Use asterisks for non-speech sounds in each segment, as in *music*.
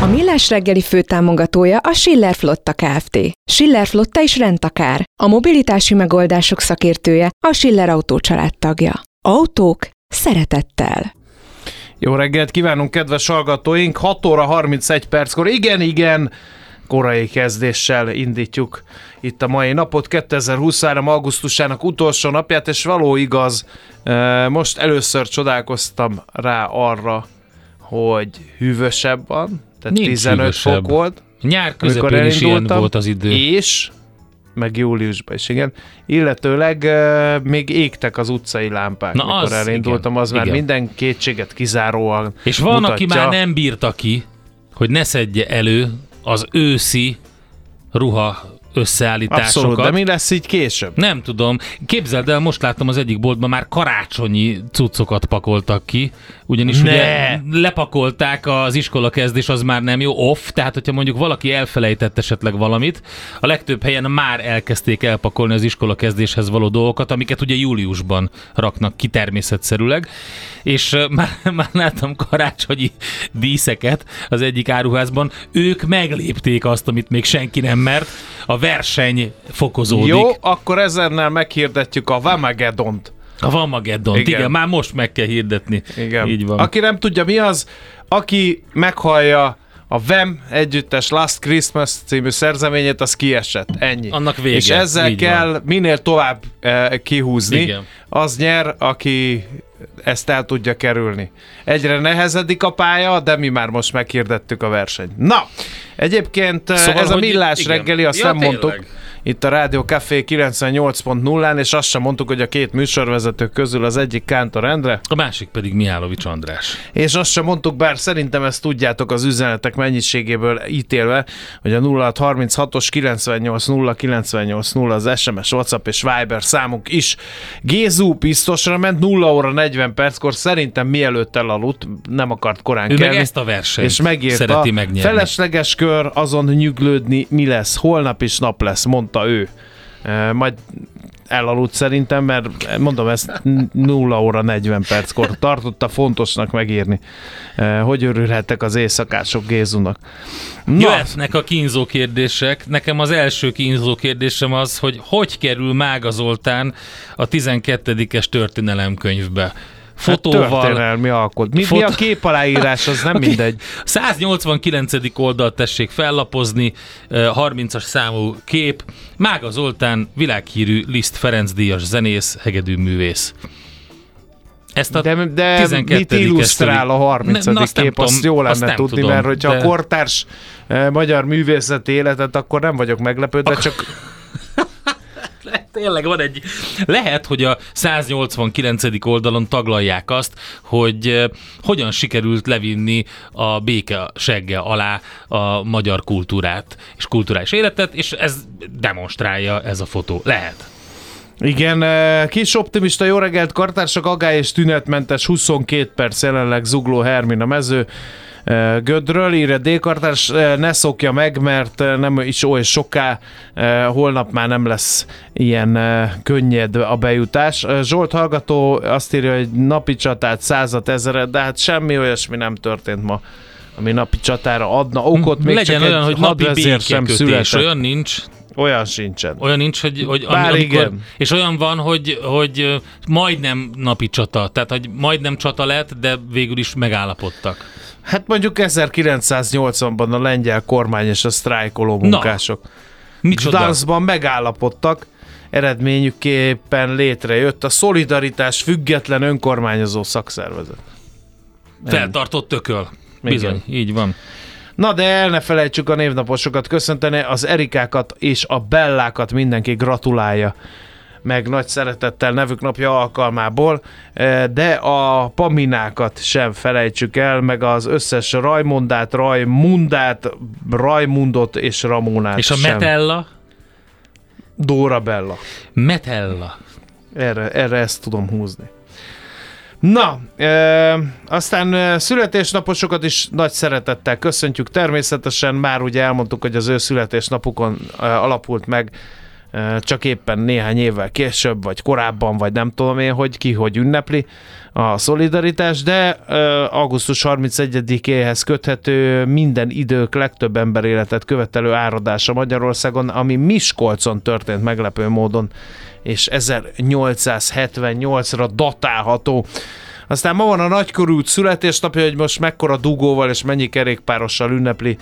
A Millás reggeli főtámogatója a Schiller Flotta Kft. Schiller Flotta is rendtakár. A mobilitási megoldások szakértője a Schiller Autó tagja. Autók szeretettel. Jó reggelt kívánunk, kedves hallgatóink! 6 óra 31 perckor, igen, igen, korai kezdéssel indítjuk itt a mai napot, 2023. augusztusának utolsó napját, és való igaz, most először csodálkoztam rá arra, hogy hűvösebb van, tehát Nincs 15 hűvösebb. fok volt, Nyár közepén is ilyen volt az idő. és meg júliusban is, igen. Illetőleg uh, még égtek az utcai lámpák, Na, amikor az, elindultam, igen, az már igen. minden kétséget kizáróan És van, mutatja. aki már nem bírta ki, hogy ne szedje elő az őszi ruha összeállításokat. Abszolút, de mi lesz így később? Nem tudom. Képzeld el, most láttam az egyik boltban már karácsonyi cuccokat pakoltak ki, ugyanis Ne! ugye lepakolták az iskola kezdés, az már nem jó, off, tehát hogyha mondjuk valaki elfelejtett esetleg valamit, a legtöbb helyen már elkezdték elpakolni az iskola kezdéshez való dolgokat, amiket ugye júliusban raknak ki természetszerűleg, és *laughs* már, már láttam karácsonyi díszeket az egyik áruházban, ők meglépték azt, amit még senki nem mert, a verseny fokozódik. Jó, akkor ezennel meghirdetjük a Vamageddont. A Vamageddon. Igen. igen, már most meg kell hirdetni. Igen. Így van. Aki nem tudja mi az, aki meghallja a VEM együttes Last Christmas című szerzeményét, az kiesett. Ennyi. Annak vége. És ezzel Így kell van. minél tovább eh, kihúzni. Igen. Az nyer, aki ezt el tudja kerülni. Egyre nehezedik a pálya, de mi már most meghirdettük a versenyt. Na, egyébként Szóval, ez a millás igen. reggeli, azt Ja, nem tényleg. mondtuk, itt a Rádió Café 98.0-án, és azt sem mondtuk, hogy a két műsorvezető közül az egyik Kántor Endre, A másik pedig Mihálovics András. és azt sem mondtuk, bár szerintem ezt tudjátok az üzenetek mennyiségéből ítélve, hogy a 0636-os 980 980 az SMS, WhatsApp és Viber számunk is. Gézú biztosra ment 0 óra 40 perckor, szerintem mielőtt elaludt, nem akart korán Ő meg kelni. ezt a versenyt és megírta, szereti megnyerni. felesleges kör, azon nyüglődni, mi lesz, holnap is nap lesz, mondta ő. E, majd elaludt szerintem, mert mondom, ezt 0 óra 40 perckor tartotta fontosnak megírni. Hogy örülhettek az éjszakások Gézunak? Na, Jöhetnek a kínzó kérdések. Nekem az első kínzó kérdésem az, hogy hogy kerül Mága Zoltán a 12-es történelemkönyvbe? Fotóval, történelmi alkot. Mi, mi Fotó- a kép aláírás, az nem *laughs* Oké. mindegy. 189. oldalt tessék fellapozni, eh, 30-as számú kép. Mága Zoltán, világhírű Liszt Ferenc díjas zenész, hegedűművész. Ezt a De, de 12. mit illusztrál a 30. Ne- azt kép, azt jó lenne azt tudni, tudom, mert hogyha de- a kortárs eh, magyar művészeti életet, akkor nem vagyok meglepődve, csak Tényleg van egy... Lehet, hogy a 189. oldalon taglalják azt, hogy hogyan sikerült levinni a béke segge alá a magyar kultúrát és kulturális életet, és ez demonstrálja ez a fotó. Lehet. Igen, kis optimista, jó reggelt, kartársak, agály és tünetmentes 22 perc jelenleg zugló Hermina mező. Gödről, írja D-kartás, ö, ne szokja meg, mert nem is oly soká, holnap már nem lesz ilyen könnyed a bejutás. Zsolt hallgató azt írja, hogy napi csatát százat ezeret, de hát semmi olyasmi nem történt ma ami napi csatára adna okot, még Legyen csak olyan, hogy napi sem született. olyan nincs, Olyan sincsen. olyan nincs, hogy, hogy Bár igen. és olyan van, hogy, hogy majdnem napi csata, tehát hogy majdnem csata lett, de végül is megállapodtak. Hát mondjuk 1980-ban a lengyel kormány és a sztrájkoló munkások Micsoda? Gdanskban megállapodtak, eredményüképpen létrejött a Szolidaritás független önkormányozó szakszervezet. Feltartott tököl. Bizony, így van. Na de el ne felejtsük a névnaposokat köszönteni, az Erikákat és a Bellákat mindenki gratulálja meg nagy szeretettel nevük napja alkalmából, eh, de a Paminákat sem felejtsük el, meg az összes Rajmondát, Rajmundát, Rajmundot és Ramónát És a sem. Metella? Dóra Bella. Metella. Erre, erre ezt tudom húzni. Na, e, aztán e, születésnaposokat is nagy szeretettel köszöntjük. Természetesen már ugye elmondtuk, hogy az ő születésnapukon e, alapult meg e, csak éppen néhány évvel később, vagy korábban, vagy nem tudom én, hogy ki hogy ünnepli a szolidaritás, de augusztus 31-éhez köthető minden idők legtöbb ember életet követelő áradása Magyarországon, ami Miskolcon történt meglepő módon, és 1878-ra datálható. Aztán ma van a nagykorút születésnapja, hogy most mekkora dugóval és mennyi kerékpárossal ünnepli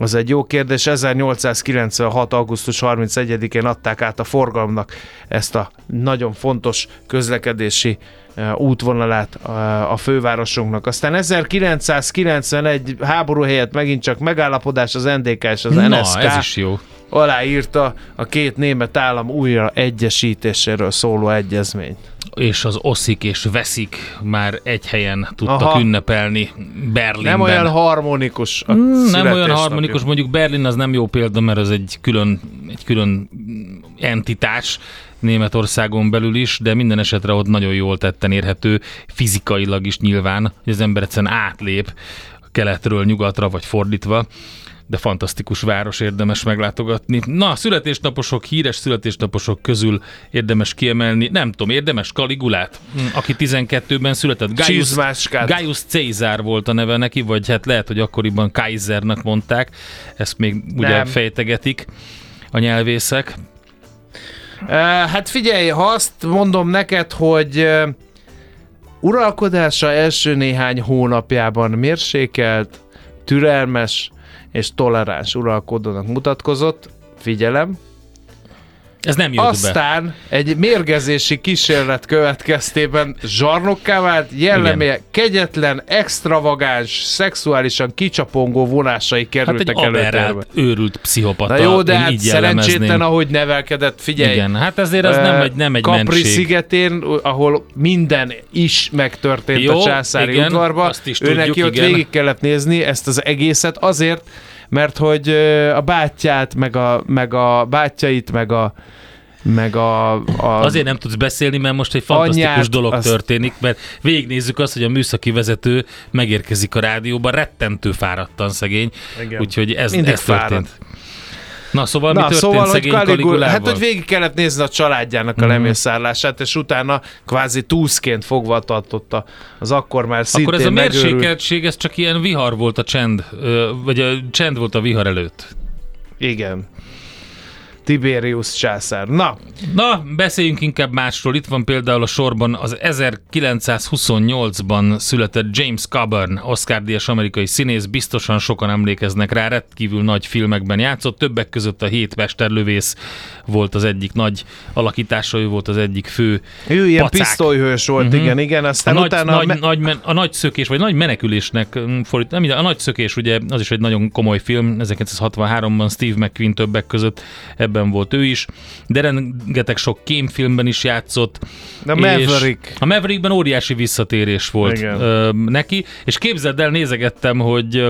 az egy jó kérdés. 1896. augusztus 31-én adták át a forgalomnak ezt a nagyon fontos közlekedési eh, útvonalát eh, a fővárosunknak. Aztán 1991 háború helyett megint csak megállapodás az NDK és az Na, NSK ez is jó. Aláírta a két német állam újra egyesítéséről szóló egyezményt. És az oszik és veszik már egy helyen tudtak Aha. ünnepelni Berlinben. Nem olyan harmonikus a Mm, nem olyan harmonikus, mondjuk Berlin az nem jó példa, mert az egy külön, egy külön entitás Németországon belül is, de minden esetre ott nagyon jól tetten érhető, fizikailag is nyilván, hogy az ember egyszerűen átlép keletről nyugatra, vagy fordítva de fantasztikus város, érdemes meglátogatni. Na, születésnaposok, híres születésnaposok közül érdemes kiemelni, nem tudom, érdemes Kaligulát, hm, aki 12-ben született. Gaius. Gaius Caesar volt a neve neki, vagy hát lehet, hogy akkoriban Kaisernak mondták, ezt még ugye Nem. fejtegetik a nyelvészek. Hát figyelj, ha azt mondom neked, hogy uralkodása első néhány hónapjában mérsékelt, türelmes és toleráns uralkodónak mutatkozott, figyelem, Ez nem jött be. Aztán egy mérgezési kísérlet következtében zsarnokká vált, jellemé kegyetlen, extravagáns, szexuálisan kicsapongó vonásai Hát kerültek előtérbe. aberrált, őrült pszichopata. Na jó, de hát szerencsétlen, ahogy nevelkedett, figyelj. Igen, hát ezért az nem egy, nem egy Capri mentség. szigetén, ahol minden is megtörtént Jó, a császári igen, udvarba. azt is ő tudjuk, neki ott igen. végig kellett nézni ezt az egészet azért, mert hogy a bátyját, meg a, meg a bátyjait, meg a meg a, a Azért nem tudsz beszélni, mert most egy fantasztikus Anyját, dolog azt- történik, mert végignézzük azt, hogy a műszaki vezető megérkezik a rádióba, rettentő fáradtan szegény, Igen. úgyhogy ez, Mindig ez történt. Na szóval mi Na, történt szóval, hogy szegény Caligula, Kaligulával? hát, hogy végig kellett nézni a családjának a lemészárlását, és utána kvázi túszként fogva tartotta az akkor már szintén Akkor ez a mérsékeltség, ez csak ilyen vihar volt a csend, vagy a csend volt a vihar előtt. Igen. Tiberius császár. Na, Na, beszéljünk inkább másról. Itt van például a sorban az 1928-ban született James Coburn, Oscar-díjas amerikai színész, biztosan sokan emlékeznek rá, rendkívül nagy filmekben játszott, többek között a Hét Mesterlövész volt az egyik nagy alakítása, ő volt az egyik fő ő ilyen pacák. pisztolyhős volt, Mhm. igen, igen, A aztán nagy, utána... nagy, me- nagy, men- a nagy szökés, vagy nagy menekülésnek mm, fordít, nem, a nagy szökés ugye az is egy nagyon komoly film, 1963-ban Steve McQueen többek között, ebben volt ő is, de rengeteg sok kémfilmben is játszott. De és Maverick. A Maverickben óriási visszatérés volt Igen. ö, neki, és képzeld el, nézegettem, hogy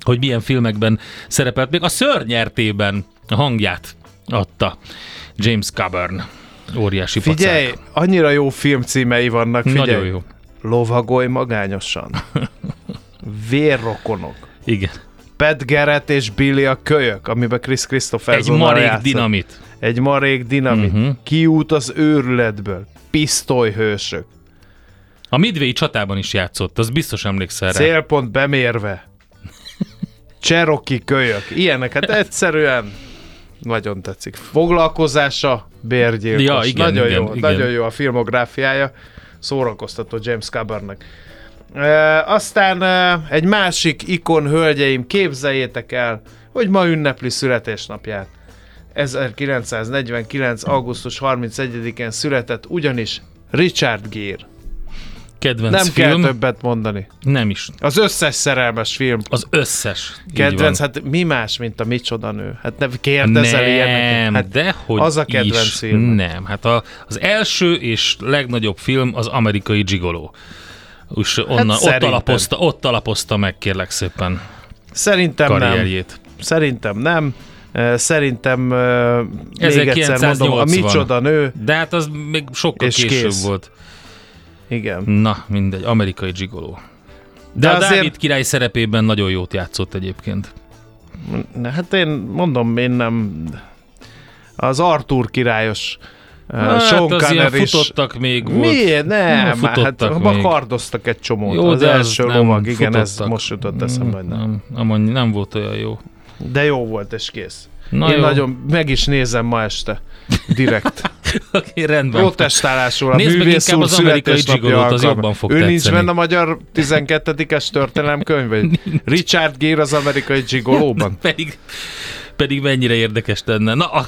hogy milyen filmekben szerepelt, még a szörnyertében a hangját adta James Coburn. Óriási Figyelj, pacák. annyira jó filmcímei vannak, figyelj. Nagyon jó. Lovagolj magányosan. *laughs* vérrokonok. Igen. Pat Garrett és Billy a kölyök, amiben Chris Egy Christopherson marék dinamit. Egy marék dinamit. Uh-huh. Kiút az őrületből. Pisztolyhősök. A Midway csatában is játszott, az biztos emlékszel rá. Célpont bemérve. Cherokee kölyök. Ilyenek, hát egyszerűen nagyon tetszik. Foglalkozása, bérgyilkos. Ja, igen, nagyon igen, jó, igen. nagyon jó a filmográfiája. Szórakoztató James Cabernek. E, aztán e, egy másik ikon, hölgyeim, képzeljétek el, hogy ma ünnepli születésnapját. 1949. augusztus 31-én született ugyanis Richard Gere. Kedvenc Nem film. kell többet mondani. Nem is. Az összes szerelmes film. Az összes. Kedvenc, hát mi más, mint a micsoda nő? Hát ne kérdezel ilyeneket. Nem, Hát de hogy az a kedvenc is. film. Nem, hát a, az első és legnagyobb film az amerikai Gigolo. És onnan, ott, szerintem. alapozta, ott alapozta meg, kérlek szépen, Szerintem nem. karrierjét. Szerintem nem. Szerintem eh, még egyszer mondom, a 1980. micsoda nő, De hát az még sokkal És később kész. volt. igen. Na, mindegy, amerikai Gigolo. De, De a azért- Dávid király szerepében nagyon jót játszott egyébként. Hát én mondom, én nem... Az Arthur királyos uh, Hát Sean az ilyen Connery is... futottak még volt. Miért? Nem, hát futottak abba még. kardoztak egy csomót. Jó, az de első nem lovag, igen, ez most jutott eszembe, hogy nem. nem, nem, nem volt olyan jó. De jó volt, és kész. Na Én jó. nagyon meg is nézem ma este. Direkt. *laughs* Oké, rendben. Protestálásról a Nézd művész úr az amerikai gigolót, az jobban fog Ő nincs tetszeni. benne a magyar 12-es történelemkönyv? vagy *laughs* Richard Gere az amerikai gigolóban? pedig, pedig mennyire érdekes lenne. Na, a,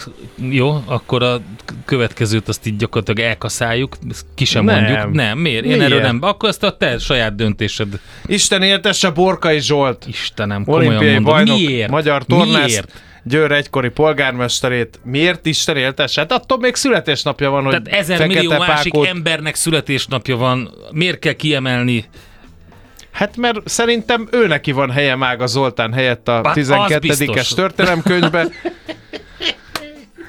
jó, akkor a következőt azt így gyakorlatilag elkaszáljuk, ki sem Nem. mondjuk. Nem, miért? Én Miért? erről nem. Akkor ezt a te saját döntésed. Isten éltesse Borkai Zsolt, Istenem, komolyan olimpiai mondom. bajnok, Miért? magyar tornász, Miért? Győr egykori polgármesterét. Miért Isten éltesse? Hát attól még születésnapja van, hogy Tehát ezer fekete millió másik pákót- embernek születésnapja van. Miért kell kiemelni? Hát mert szerintem ő neki van helye Mága Zoltán helyett a Hát az 12-es biztos. történelemkönyvbe.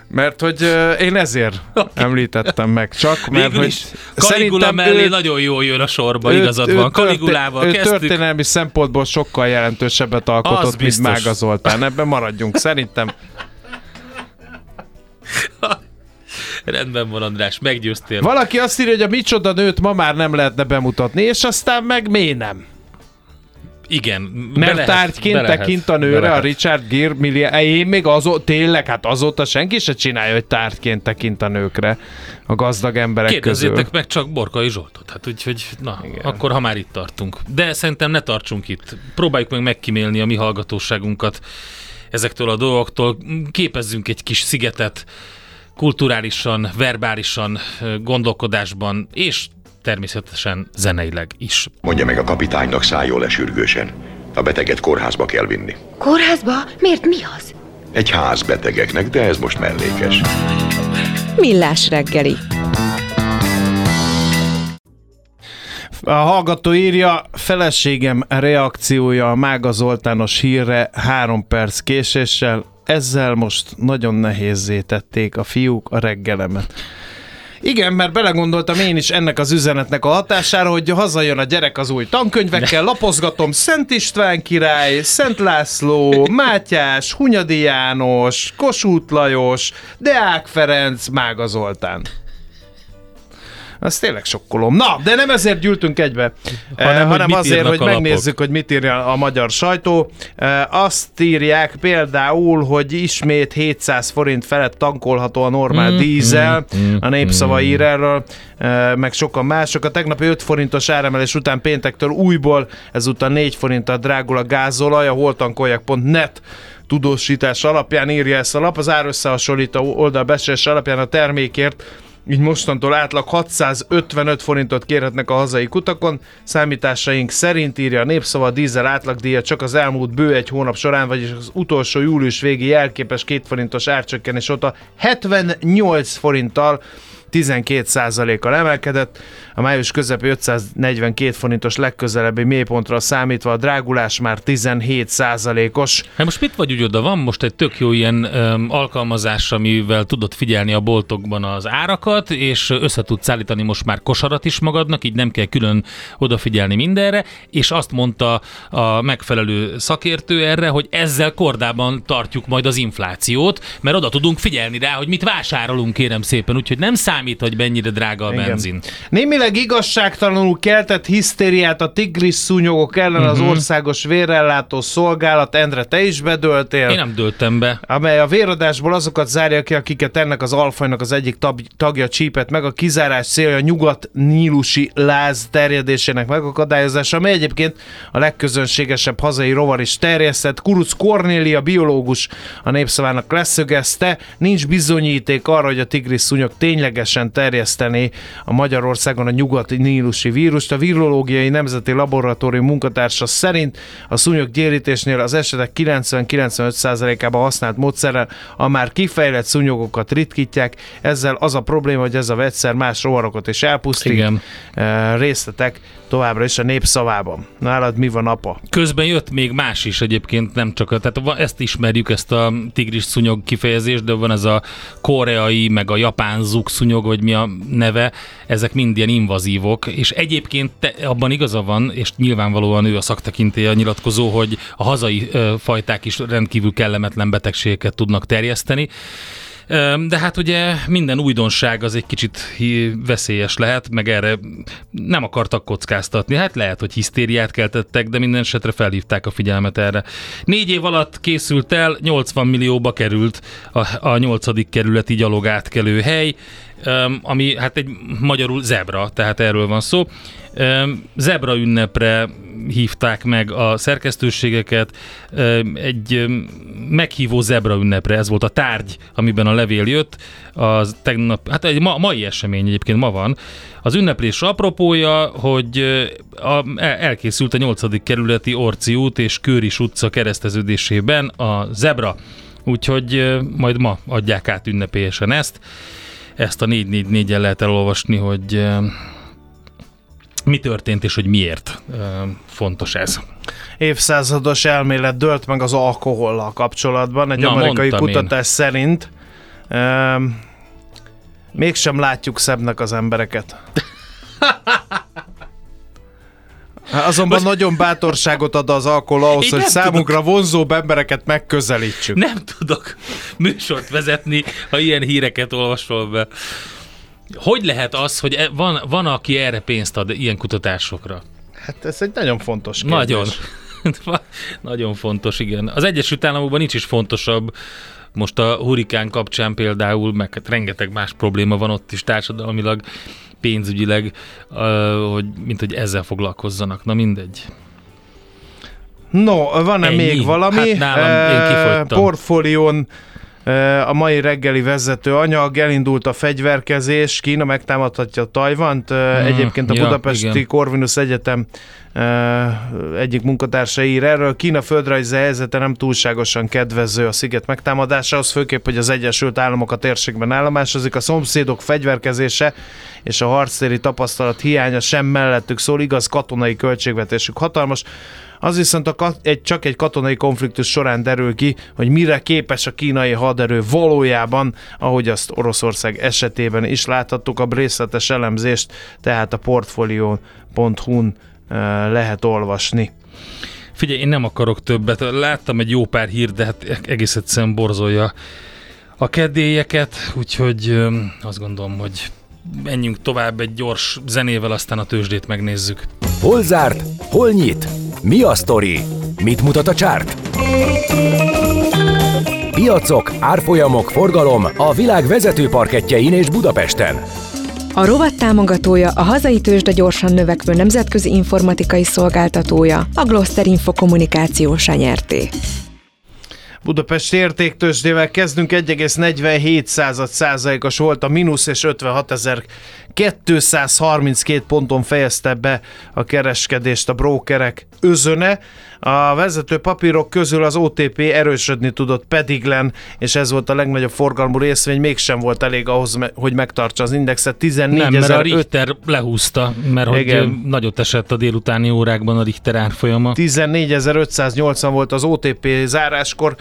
Mert hogy uh, én ezért *laughs* említettem meg csak, mert Végül hogy Caligula mellé ő- nagyon jól jön a sorba, ő- igazad ő van. Caligulával ő kezdtük. történelmi szempontból sokkal jelentősebbet Az alkotott, mint biztos. Mága Zoltán. Ebben maradjunk. Szerintem *laughs* Rendben van, András, meggyőztél. valaki azt írja, hogy a micsoda nőt ma már nem lehetne bemutatni, és aztán meg miért nem? Igen. be Mert lehet, tárgyként be lehet, tekint a be nőre a. Richard Gere milliá... Én még azó... tényleg, hát azóta senki se csinálja, hogy tárgyként tekint a nőkre a gazdag emberek közül. Kérdezzétek meg csak Borkai Zsoltot. Hát úgyhogy, na, Igen. akkor ha már itt tartunk. De szerintem ne tartsunk itt. Próbáljuk meg megkímélni a mi hallgatóságunkat ezektől a dolgoktól. Képezzünk egy kis szigetet kulturálisan, verbálisan, gondolkodásban, és természetesen zeneileg is. Mondja meg a kapitánynak szálljon le sürgősen. A beteget kórházba kell vinni. Kórházba? Miért mi az? Egy ház betegeknek, de ez most mellékes. Millás reggeli. A hallgató írja, feleségem reakciója a Mága Zoltános hírre három perc késéssel, ezzel most nagyon nehézzé tették a fiúk a reggelemet. Igen, mert belegondoltam én is ennek az üzenetnek a hatására, hogy hazajön a gyerek az új tankönyvekkel, lapozgatom Szent István király, Szent László, Mátyás, Hunyadi János, Kossuth Lajos, Deák Ferenc, Mága Zoltán. Az tényleg sokkolom. Na, de nem ezért gyűltünk egybe, Hanem, hanem, hogy hanem mit azért, hogy lapok. megnézzük, hogy mit írja a magyar sajtó. E, Azt írják például, hogy ismét 700 forint felett tankolható a normál Mm, dízel. A népszava ír erről, e, meg sokan mások. A tegnapi 5 forintos áremelés után péntektől újból ezúttal 4 forinttal drágul a gázolaj. A holtankoljak.net tudósítás alapján írja ezt a lap. Az árösszehasonlító oldal becslés alapján a termékért így mostantól átlag 655 forintot kérhetnek a hazai kutakon. Számításaink szerint írja a népszava a dízel átlagdíja csak az elmúlt bő egy hónap során, vagyis az utolsó július végi jelképes két forintos árcsökkenés óta 78 forinttal 12%-kal emelkedett, a május közepi 542 forintos legközelebbi mélypontra számítva a drágulás már 17%-os. Hát most mit vagy úgy oda? Van most egy tök jó ilyen öm, alkalmazás, amivel tudod figyelni a boltokban az árakat, és össze tudsz állítani most már kosarat is magadnak, így nem kell külön odafigyelni mindenre, és azt mondta a megfelelő szakértő erre, hogy ezzel kordában tartjuk majd az inflációt, mert oda tudunk figyelni rá, hogy mit vásárolunk, kérem szépen, úgyhogy nem számít, hogy mennyire drága a Igen. benzin. Némileg igazságtalanul keltett hisztériát a tigris szúnyogok ellen uh-huh. az országos vérellátó szolgálat. Endre, te is bedöltél. Én nem döltem be. amely a véradásból azokat zárja ki, akiket ennek az alfajnak az egyik tab- tagja csípett meg. A kizárás célja a nyugat-nílusi láz terjedésének megakadályozása, amely egyébként a legközönségesebb hazai rovar is terjesztett. Kuruc Kornélia, biológus a népszavának leszögezte, nincs bizonyíték arra, hogy a tigris szúnyog ténylegesen terjesztené a Magyarországon a nyugat-nílusi vírust. A virológiai nemzeti laboratórium munkatársa szerint a szúnyog gyérítésnél az esetek 90-95%-ában használt módszerrel a már kifejlett szúnyogokat ritkítják, ezzel az a probléma, hogy ez a vegyszer más rovarokat is elpusztít. Igen. Eh, Részletek továbbra is a népszavában. Nálad mi van, apa? Közben jött még más is egyébként, nem csak, a- tehát ezt ismerjük, ezt a tigris szúnyog kifejezést, de van ez a koreai, meg a japán zug szúnyog, vagy mi a neve, ezek mind ilyen invazívok, és egyébként te, abban igaza van, és nyilvánvalóan ő a szaktekintélye nyilatkozó, hogy a hazai ö, fajták is rendkívül kellemetlen betegségeket tudnak terjeszteni. De hát ugye minden újdonság az egy kicsit veszélyes lehet, meg erre nem akartak kockáztatni. Hát lehet, hogy hisztériát keltettek, de minden esetre felhívták a figyelmet erre. Négy év alatt készült el, 80 millióba került a, a 8. kerületi gyalogátkelő hely, ami hát egy magyarul zebra, tehát erről van szó. Zebra ünnepre hívták meg a szerkesztőségeket, egy meghívó zebra ünnepre, ez volt a tárgy, amiben a levél jött, az tegnap, hát egy ma, mai esemény egyébként ma van. Az ünneplés apropója, hogy a, el- elkészült a 8. kerületi Orci út és Kőris utca kereszteződésében a zebra, úgyhogy majd ma adják át ünnepélyesen ezt. Ezt a 444-en lehet elolvasni, hogy mi történt és hogy miért fontos ez. Évszázados elmélet dölt meg az alkohollal kapcsolatban. Egy Na, amerikai mondtam én. kutatás szerint mégsem látjuk szebbnek az embereket. *laughs* Azonban Most- nagyon bátorságot ad az alkohol ahhoz, Én hogy számunkra vonzóbb embereket megközelítsük. Nem tudok műsort vezetni, ha ilyen híreket olvasol be. Hogy lehet az, hogy e- van, van aki erre pénzt ad ilyen kutatásokra? Hát ez egy nagyon fontos kérdés. Nagyon. *laughs* Nagyon fontos, igen. Az Egyesült Államokban nincs is fontosabb, most a hurikán kapcsán például, meg hát rengeteg más probléma van ott is társadalmilag, pénzügyileg, hogy, mint hogy ezzel foglalkozzanak. Na mindegy. No, van-e Ennyi? még valami? Hát nálam én kifogytam. Portfólión a mai reggeli vezető anyag, elindult a fegyverkezés, Kína megtámadhatja Tajvant, Eh, egyébként a ja, Budapesti igen. Corvinus Egyetem egyik munkatársa ír erről. Kína földrajzi helyzete nem túlságosan kedvező a sziget megtámadásához, főképp, hogy az Egyesült Államok a térségben állomásozik, a szomszédok fegyverkezése és a harctéri tapasztalat hiánya sem mellettük szól, igaz katonai költségvetésük hatalmas, az viszont a kat- egy, csak egy katonai konfliktus során derül ki, hogy mire képes a kínai haderő valójában, ahogy azt Oroszország esetében is láthattuk, a részletes elemzést, tehát a portfolio.hu-n eh, lehet olvasni. Figyelj, én nem akarok többet. Láttam egy jó pár hírt, de hát egész egyszerűen borzolja a kedélyeket, úgyhogy azt gondolom, hogy menjünk tovább egy gyors zenével, aztán a tőzsdét megnézzük. Hol zárt? Hol nyit? Mi a sztori? Mit mutat a csárt? Piacok, árfolyamok, forgalom a világ vezető parketjein és Budapesten. A rovat támogatója a hazai tőzsde gyorsan növekvő nemzetközi informatikai szolgáltatója, a Gloster Info kommunikációs nyerté. Budapest értéktősdével kezdünk, 1,47 százalékos volt a mínusz, és 56.232 ponton fejezte be a kereskedést a brókerek özöne. A vezető papírok közül az OTP erősödni tudott Pediglen, és ez volt a legnagyobb forgalmú részvény, mégsem volt elég ahhoz, hogy megtartsa az indexet. 14 Nem, mert a 500 Richter lehúzta, mert hogy Igen. ö, nagyot esett a délutáni órákban a Richter árfolyama. 14.580 volt az OTP záráskor,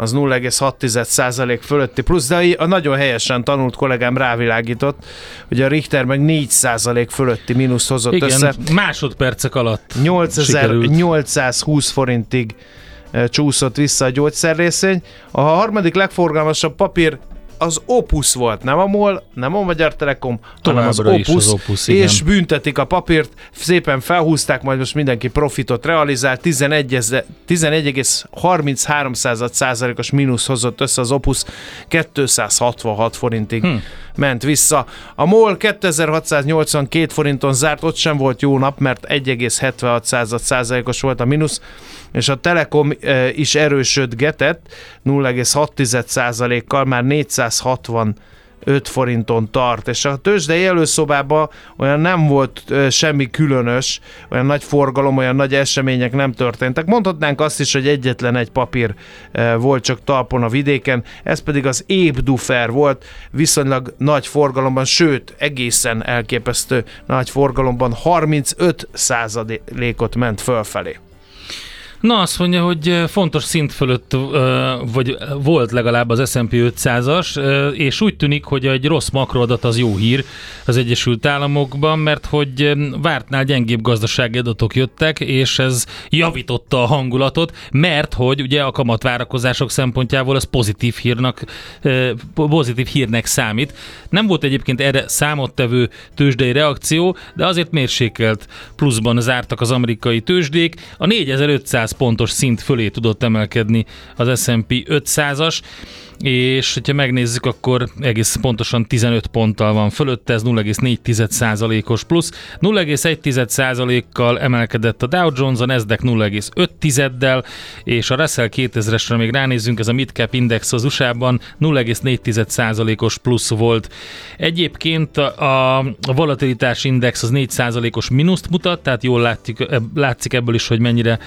az 0,6% fölötti plusz, de a nagyon helyesen tanult kollégám rávilágított, hogy a Richter meg 4% fölötti mínusz hozott Igen, össze. másodpercek alatt sikerült. 8820 forintig eh, csúszott vissza a gyógyszerrészény. A harmadik legforgalmasabb papír az Opus volt, nem a MOL, nem a Magyar Telekom, hanem az Továbbra Opus, az Opus, igen. és büntetik a papírt, szépen felhúzták, majd most mindenki profitot realizál, 11 ezer- 11,33 százalékos mínusz hozott össze az Opus, 266 forintig Hm. ment vissza. A MOL 2682 forinton zárt, ott sem volt jó nap, mert 1,76 százalékos volt a mínusz, és a Telekom e, is erősödgetett 0,6 százalékkal, már 460 5 forinton tart, és a tőzsdei előszobában olyan nem volt ö, semmi különös, olyan nagy forgalom, olyan nagy események nem történtek. Mondhatnánk azt is, hogy egyetlen egy papír ö, volt csak talpon a vidéken, ez pedig az Ébdufer volt, viszonylag nagy forgalomban, sőt, egészen elképesztő nagy forgalomban 35 százalékot ment fölfelé. Na azt mondja, hogy fontos szint fölött, vagy volt legalább az S&P 500-as, ö, és úgy tűnik, hogy egy rossz makroadat az jó hír az Egyesült Államokban, mert hogy vártnál gyengébb gazdasági adatok jöttek, és ez javította a hangulatot, mert hogy ugye a kamatvárakozások szempontjából ez pozitív hírnak, pozitív hírnek számít. Nem volt egyébként erre számottevő tőzsdei reakció, de azért mérsékelt pluszban zártak az amerikai tőzsdék. A 4500 pontos szint fölé tudott emelkedni az S&P 500-as, és hogyha megnézzük, akkor egész pontosan 15 ponttal van fölötte, ez 0,4%-os plusz. 0,1%-kal emelkedett a Dow Jones, a Nasdaq 0,5-del, és a Russell 2000-esre még ránézzünk, ez a Midcap Index az USA-ban 0,4%-os plusz volt. Egyébként a, volatilitás index az 4%-os mínuszt mutat, tehát jól látjuk, látszik ebből is, hogy mennyire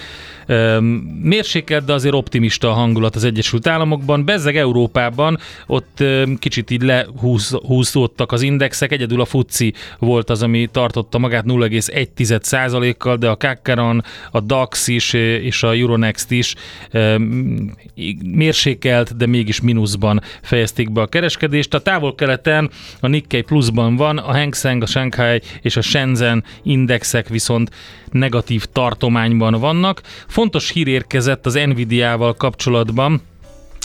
öm, mérsékelt, de azért optimista a hangulat az Egyesült Államokban. Bezzeg Európában ott kicsit így lehúzódtak az indexek, egyedül a FUCI volt az, ami tartotta magát 0,1%-kal, de a Kakaron, a DAX is és a Euronext is mérsékelt, de mégis mínuszban fejezték be a kereskedést. A távol-keleten a Nikkei pluszban van, a Hang Seng, a Shanghai és a Shenzhen indexek viszont negatív tartományban vannak. Fontos hír érkezett az Nvidia-val kapcsolatban,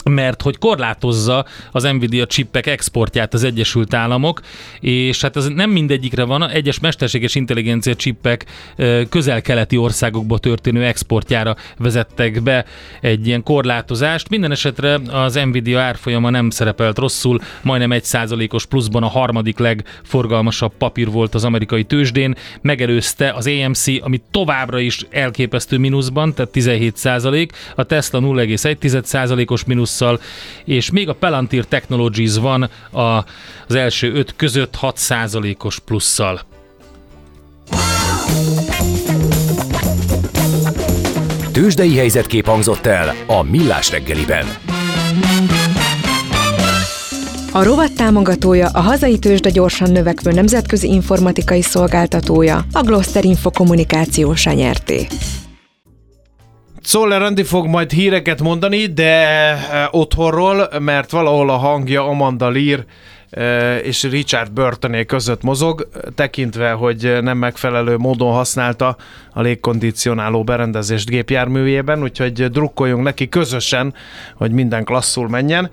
mert hogy korlátozza az Nvidia csippek exportját az Egyesült Államok, és hát ez nem mindegyikre van, egyes mesterséges intelligencia csippek közel-keleti országokba történő exportjára vezettek be egy ilyen korlátozást. Minden esetre az Nvidia árfolyama nem szerepelt rosszul, majdnem egy százalékos pluszban a harmadik legforgalmasabb papír volt az amerikai tőzsdén, megelőzte az AMC, ami továbbra is elképesztő mínuszban, tehát 17 százalék, a Tesla 0,1 százalékos mínusszal, és még a Palantir Technologies van a, az első öt között 6 százalékos plusszal. Tőzsdei helyzetkép hangzott el a Millás reggeliben. A rovat támogatója a hazai tőzsde gyorsan növekvő nemzetközi informatikai szolgáltatója, a Gloster Info kommunikációsa nyerté. Szoller Andi fog majd híreket mondani, de eh, otthonról, mert valahol a hangja Amanda Lear és Richard Burtoné között mozog, tekintve, hogy nem megfelelő módon használta a légkondicionáló berendezést gépjárműjében, úgyhogy drukkoljunk neki közösen, hogy minden klasszul menjen,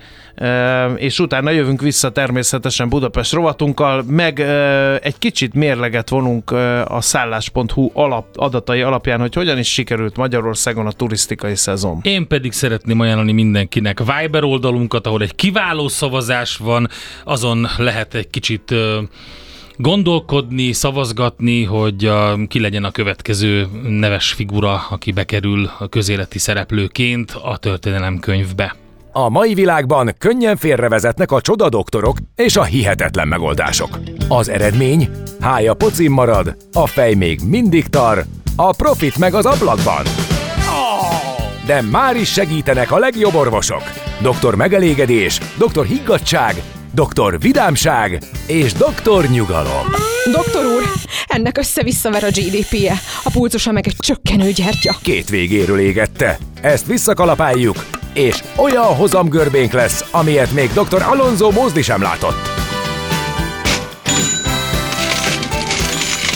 és utána jövünk vissza természetesen Budapest rovatunkkal, meg egy kicsit mérleget vonunk a szállás.hu alap, adatai alapján, hogy hogyan is sikerült Magyarországon a turisztikai szezon. Én pedig szeretném ajánlani mindenkinek Viber oldalunkat, ahol egy kiváló szavazás van, azon lehet egy kicsit gondolkodni, szavazgatni, hogy ki legyen a következő neves figura, aki bekerül a közéleti szereplőként a történelemkönyvbe. A mai világban könnyen félrevezetnek a csodadoktorok és a hihetetlen megoldások. Az eredmény? Hája pocim marad, a fej még mindig tar, a profit meg az ablakban. de már is segítenek a legjobb orvosok. Doktor megelégedés, doktor higgadság, doktor vidámság és doktor nyugalom. Doktor úr, ennek össze-visszaver a GDP-je, a pulcosa meg egy csökkenő gyertya. Két végéről égette. Ezt visszakalapáljuk, és olyan hozamgörbénk lesz, amilyet még dr. Alonso Mózdi sem látott.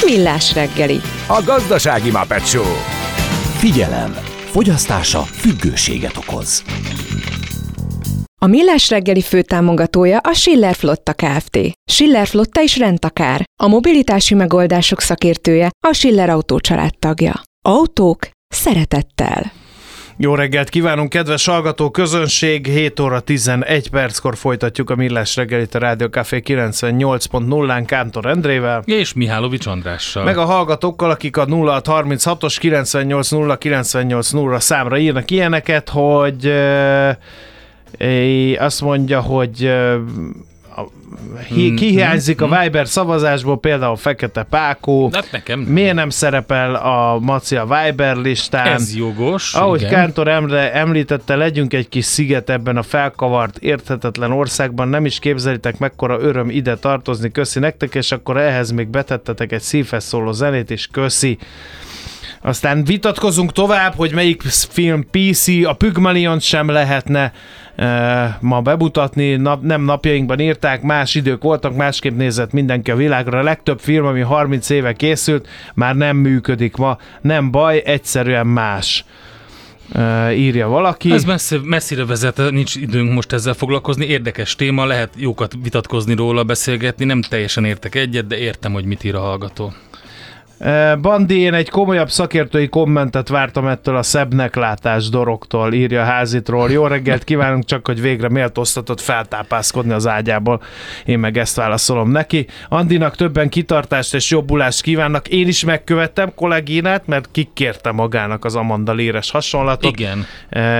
Millás reggeli. A gazdasági Muppet Show. Figyelem! Fogyasztása függőséget okoz. A Millás reggeli főtámogatója a Schiller Flotta Kft. Schiller Flotta is rendtakár. A mobilitási megoldások szakértője a Schiller Autó tagja. Autók szeretettel. Jó reggelt kívánunk, kedves hallgató közönség! 7 óra 11 perckor folytatjuk a Millás reggelit a Rádió Café 98.0-án Kántor Endrével. És Mihálovics Andrással. Meg a hallgatókkal, akik a 0636-os 980 980 számra írnak ilyeneket, hogy uh, azt mondja, hogy hi, kihiányzik a Viber szavazásból, például Fekete Pákó. Hát nekem. Miért nem szerepel a Maci a Viber listán? Ez jogos. Ahogy igen. Kántor Emre említette, legyünk egy kis sziget ebben a felkavart, érthetetlen országban, nem is képzelitek mekkora öröm ide tartozni, köszi nektek, és akkor ehhez még betettetek egy szívhez szóló zenét, és köszi. Aztán vitatkozunk tovább, hogy melyik film PC, a Pygmalion sem lehetne ma bemutatni, nap, nem napjainkban írták, más idők voltak, másképp nézett mindenki a világra. A legtöbb film, ami 30 éve készült, már nem működik ma. Nem baj, egyszerűen más. Írja valaki. Ez messze, messzire vezet, nincs időnk most ezzel foglalkozni. Érdekes téma, lehet jókat vitatkozni róla, beszélgetni. Nem teljesen értek egyet, de értem, hogy mit ír a hallgató. Bandi, én egy komolyabb szakértői kommentet vártam ettől a szebbnek látás dorogtól, írja házitról. Jó reggelt kívánunk, csak hogy végre méltóztatott feltápászkodni az ágyából. Én meg ezt válaszolom neki. Andinak többen kitartást és jobbulást kívánnak. Én is megkövettem kollégínát, mert kikérte magának az Amanda Léres hasonlatot. Igen.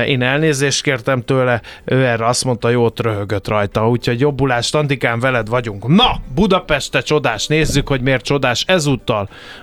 Én elnézést kértem tőle, ő erre azt mondta, jót röhögött rajta. Úgyhogy jobbulást, Andikán, veled vagyunk. Na, Budapeste csodás, nézzük, hogy miért csodás ezúttal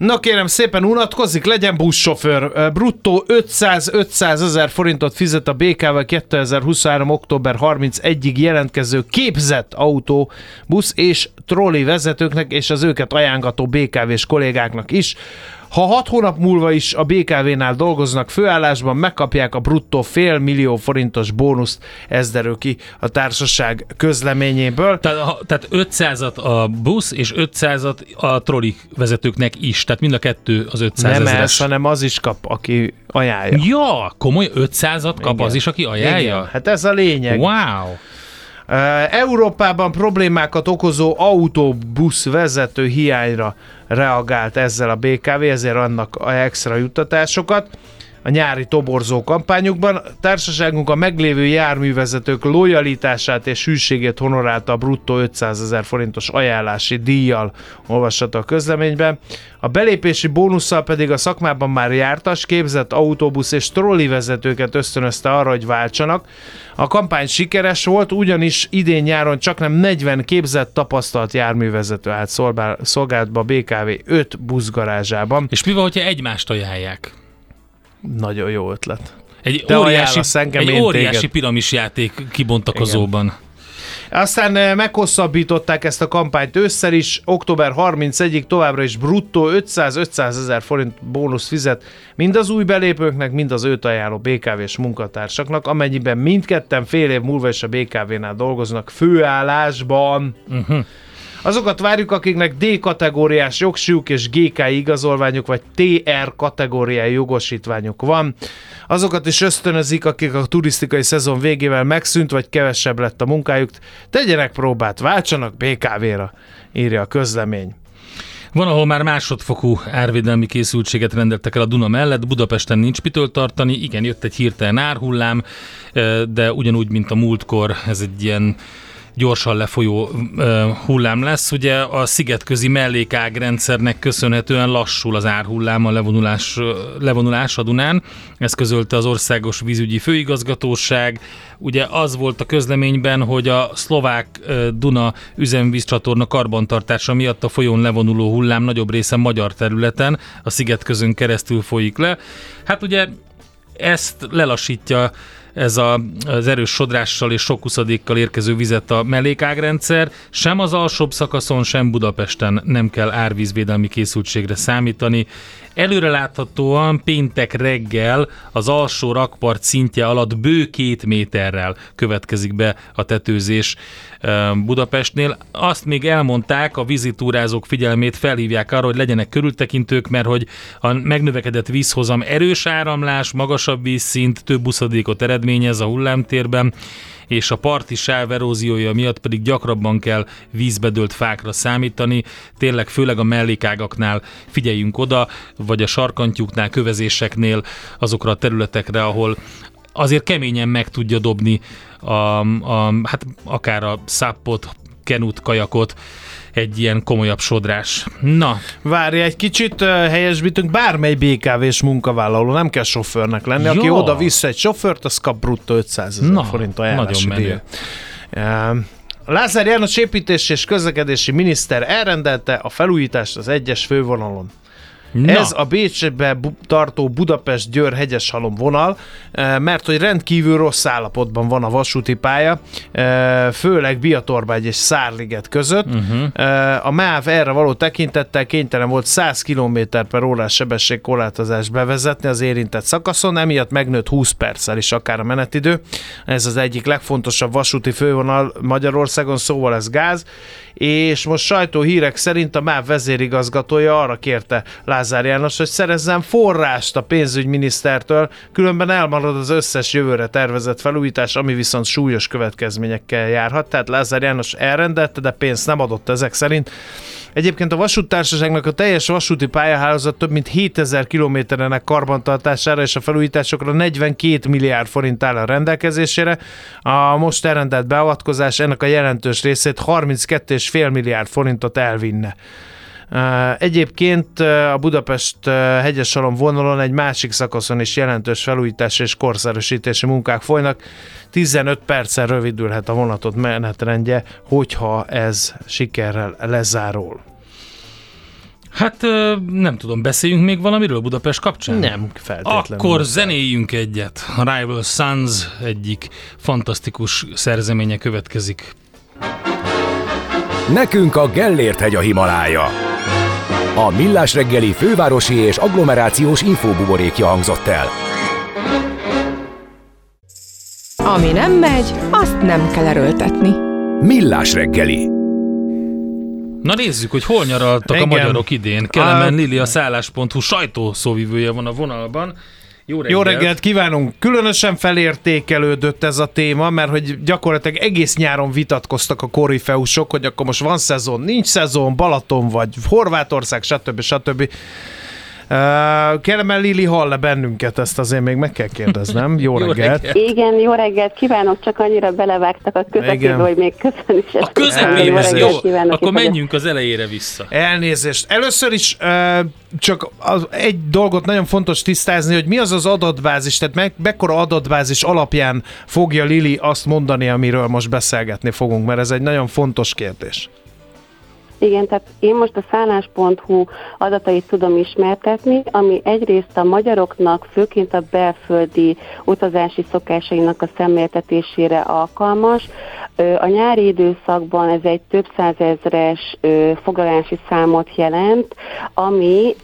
Na kérem szépen unatkozik, legyen buszsofőr. Bruttó 500-500 ezer forintot fizet a BKV 2023. október 31-ig jelentkező képzett autó, busz és trolli vezetőknek és az őket ajánlató BKV-s kollégáknak is. Ha hat hónap múlva is a BKV-nál dolgoznak főállásban, megkapják a bruttó fél millió forintos bónuszt, ez derül ki a társaság közleményéből. Tehát, tehát 500-at a busz, és 500-at a trolli vezetőknek is. Tehát mind a kettő az 500 Nem ezeres. ez, hanem az is kap, aki ajánlja. Ja, komoly 500-at kap Igen. az is, aki ajánlja? Igen, hát ez a lényeg. Wow. Európában problémákat okozó autóbusz vezető hiányra reagált ezzel a BKV, ezért annak a extra juttatásokat a nyári toborzó kampányukban. Társaságunk a meglévő járművezetők lojalitását és hűségét honorálta a bruttó 500 ezer forintos ajánlási díjjal, olvasható a közleményben. A belépési bónusszal pedig a szakmában már jártas, képzett autóbusz és trolli vezetőket ösztönözte arra, hogy váltsanak. A kampány sikeres volt, ugyanis idén nyáron csak nem 40 képzett tapasztalt járművezető állt szolgál- szolgálatba BKV 5 buszgarázsában. És mi van, hogyha egymást ajánlják? Nagyon jó ötlet. Egy Te óriási, engem, egy óriási téged. piramis játék kibontakozóban. Aztán eh, meghosszabbították ezt a kampányt ősszel is, október 31-ig továbbra is bruttó 500-500 ezer forint bónusz fizet mind az új belépőknek, mind az őt ajánló BKV-s munkatársaknak, amennyiben mindketten fél év múlva is a BKV-nál dolgoznak főállásban. Uh-huh. Azokat várjuk, akiknek D kategóriás jogsúlyuk és GK igazolványuk, vagy TR kategóriájú jogosítványuk van. Azokat is ösztönözik, akik a turisztikai szezon végével megszűnt, vagy kevesebb lett a munkájuk. Tegyenek próbát, váltsanak BKV-ra, írja a közlemény. Van, ahol már másodfokú árvédelmi készültséget rendeltek el a Duna mellett, Budapesten nincs mitől tartani, igen, jött egy hirtelen árhullám, de ugyanúgy, mint a múltkor, ez egy ilyen gyorsan lefolyó hullám lesz. Ugye a szigetközi mellékágrendszernek köszönhetően lassul az árhullám a levonulás, levonulás a Dunán. Ezt közölte az Országos Vízügyi Főigazgatóság. Ugye az volt a közleményben, hogy a szlovák Duna üzemvízcsatorna karbantartása miatt a folyón levonuló hullám nagyobb része magyar területen, a szigetközön keresztül folyik le. Hát ugye ezt lelassítja ez a, az erős sodrással és sok uszadékkal érkező vizet a mellékágrendszer. Sem az alsóbb szakaszon, sem Budapesten nem kell árvízvédelmi készültségre számítani. Előreláthatóan péntek reggel az alsó rakpart szintje alatt bő két méterrel következik be a tetőzés Budapestnél. Azt még elmondták, a vizitúrázók figyelmét felhívják arra, hogy legyenek körültekintők, mert hogy a megnövekedett vízhozam erős áramlás, magasabb vízszint, több buszadékot eredményez a hullámtérben, és a parti sáv eróziója miatt pedig gyakrabban kell vízbedölt fákra számítani. Tényleg főleg a mellékágaknál figyeljünk oda, vagy a sarkantjuknál, kövezéseknél azokra a területekre, ahol azért keményen meg tudja dobni a, a, hát akár a száppot, kenut, kajakot, egy ilyen komolyabb sodrás. Na, Várj egy kicsit, helyesbítünk, bármely BKV-s munkavállaló, nem kell sofőrnek lenni, aki Ja. oda vissza egy sofőrt, az kap bruttó 500 ezer Na, forint ajánlási nagyon menő. Ehm, Lázár János építési és közlekedési miniszter elrendelte a felújítást az egyes fővonalon. Na. Ez a Bécsbe tartó Budapest-Győr hegyeshalom vonal, eh, mert hogy rendkívül rossz állapotban van a vasúti pálya, eh, főleg Biatorbágy és Szárliget között. Uh-huh. A MÁV erre való tekintettel kénytelen volt 100 km per órás sebességkorlátozást bevezetni az érintett szakaszon, emiatt megnőtt 20 perccel is akár a menetidő. Ez az egyik legfontosabb vasúti fővonal Magyarországon, szóval ez gáz, és most sajtóhírek szerint a MÁV vezérigazgatója arra kérte Lázár János, hogy szerezzen forrást a pénzügyminisztertől, különben elmarad az összes jövőre tervezett felújítás, ami viszont súlyos következményekkel járhat. Tehát Lázár János elrendelte, de pénzt nem adott ezek szerint. Egyébként a vasúttársaságnak a teljes vasúti pályahálózat több mint 7000 kilométerenek karbantartására és a felújításokra 42 milliárd forint áll a rendelkezésére. A most elrendelt beavatkozás ennek a jelentős részét 32,5 milliárd forintot elvinne. Egyébként a Budapest hegyesalom vonalon egy másik szakaszon is jelentős felújítás és korszerűsítési munkák folynak. 15 perccel rövidülhet a vonatot menetrendje, hogyha ez sikerrel lezárul. Hát nem tudom, beszéljünk még valamiről Budapest kapcsán? Nem feltétlenül. Akkor zenéljünk egyet. A Rival Sons egyik fantasztikus szerzeménye következik. Nekünk a Gellért hegy a Himalája. A Millás reggeli fővárosi és agglomerációs infóbuborékja hangzott el. Ami nem megy, azt nem kell erőltetni. Millás reggeli. Na nézzük, hogy hol nyaraltak Igen. a magyarok idén. Kelemen Lili a szállás.hu sajtószóvivője van a vonalban. Jó reggelt! Jó reggelt kívánunk! Különösen felértékelődött ez a téma, mert hogy gyakorlatilag egész nyáron vitatkoztak a korifeusok, hogy akkor most van szezon, nincs szezon, Balaton vagy Horvátország, stb. stb. Uh, Kelemen Lili hall-e bennünket? Ezt azért még meg kell kérdeznem. Jó, *laughs* Jó reggelt! reggelt. Igen, jó reggelt kívánok, csak annyira belevágtak a közepébe, hogy még köszön is. A közepébe, jó, kívánok, akkor menjünk az elejére vissza. Elnézést. Először is uh, csak az, egy dolgot nagyon fontos tisztázni, hogy mi az az adatbázis, tehát meg, mekkora adatbázis alapján fogja Lili azt mondani, amiről most beszélgetni fogunk, mert ez egy nagyon fontos kérdés. Igen, tehát én most a szállás.hu adatait tudom ismertetni, ami egyrészt a magyaroknak, főként a belföldi utazási szokásainak a szemléltetésére alkalmas. A nyári időszakban ez egy több százezres foglalási számot jelent, ami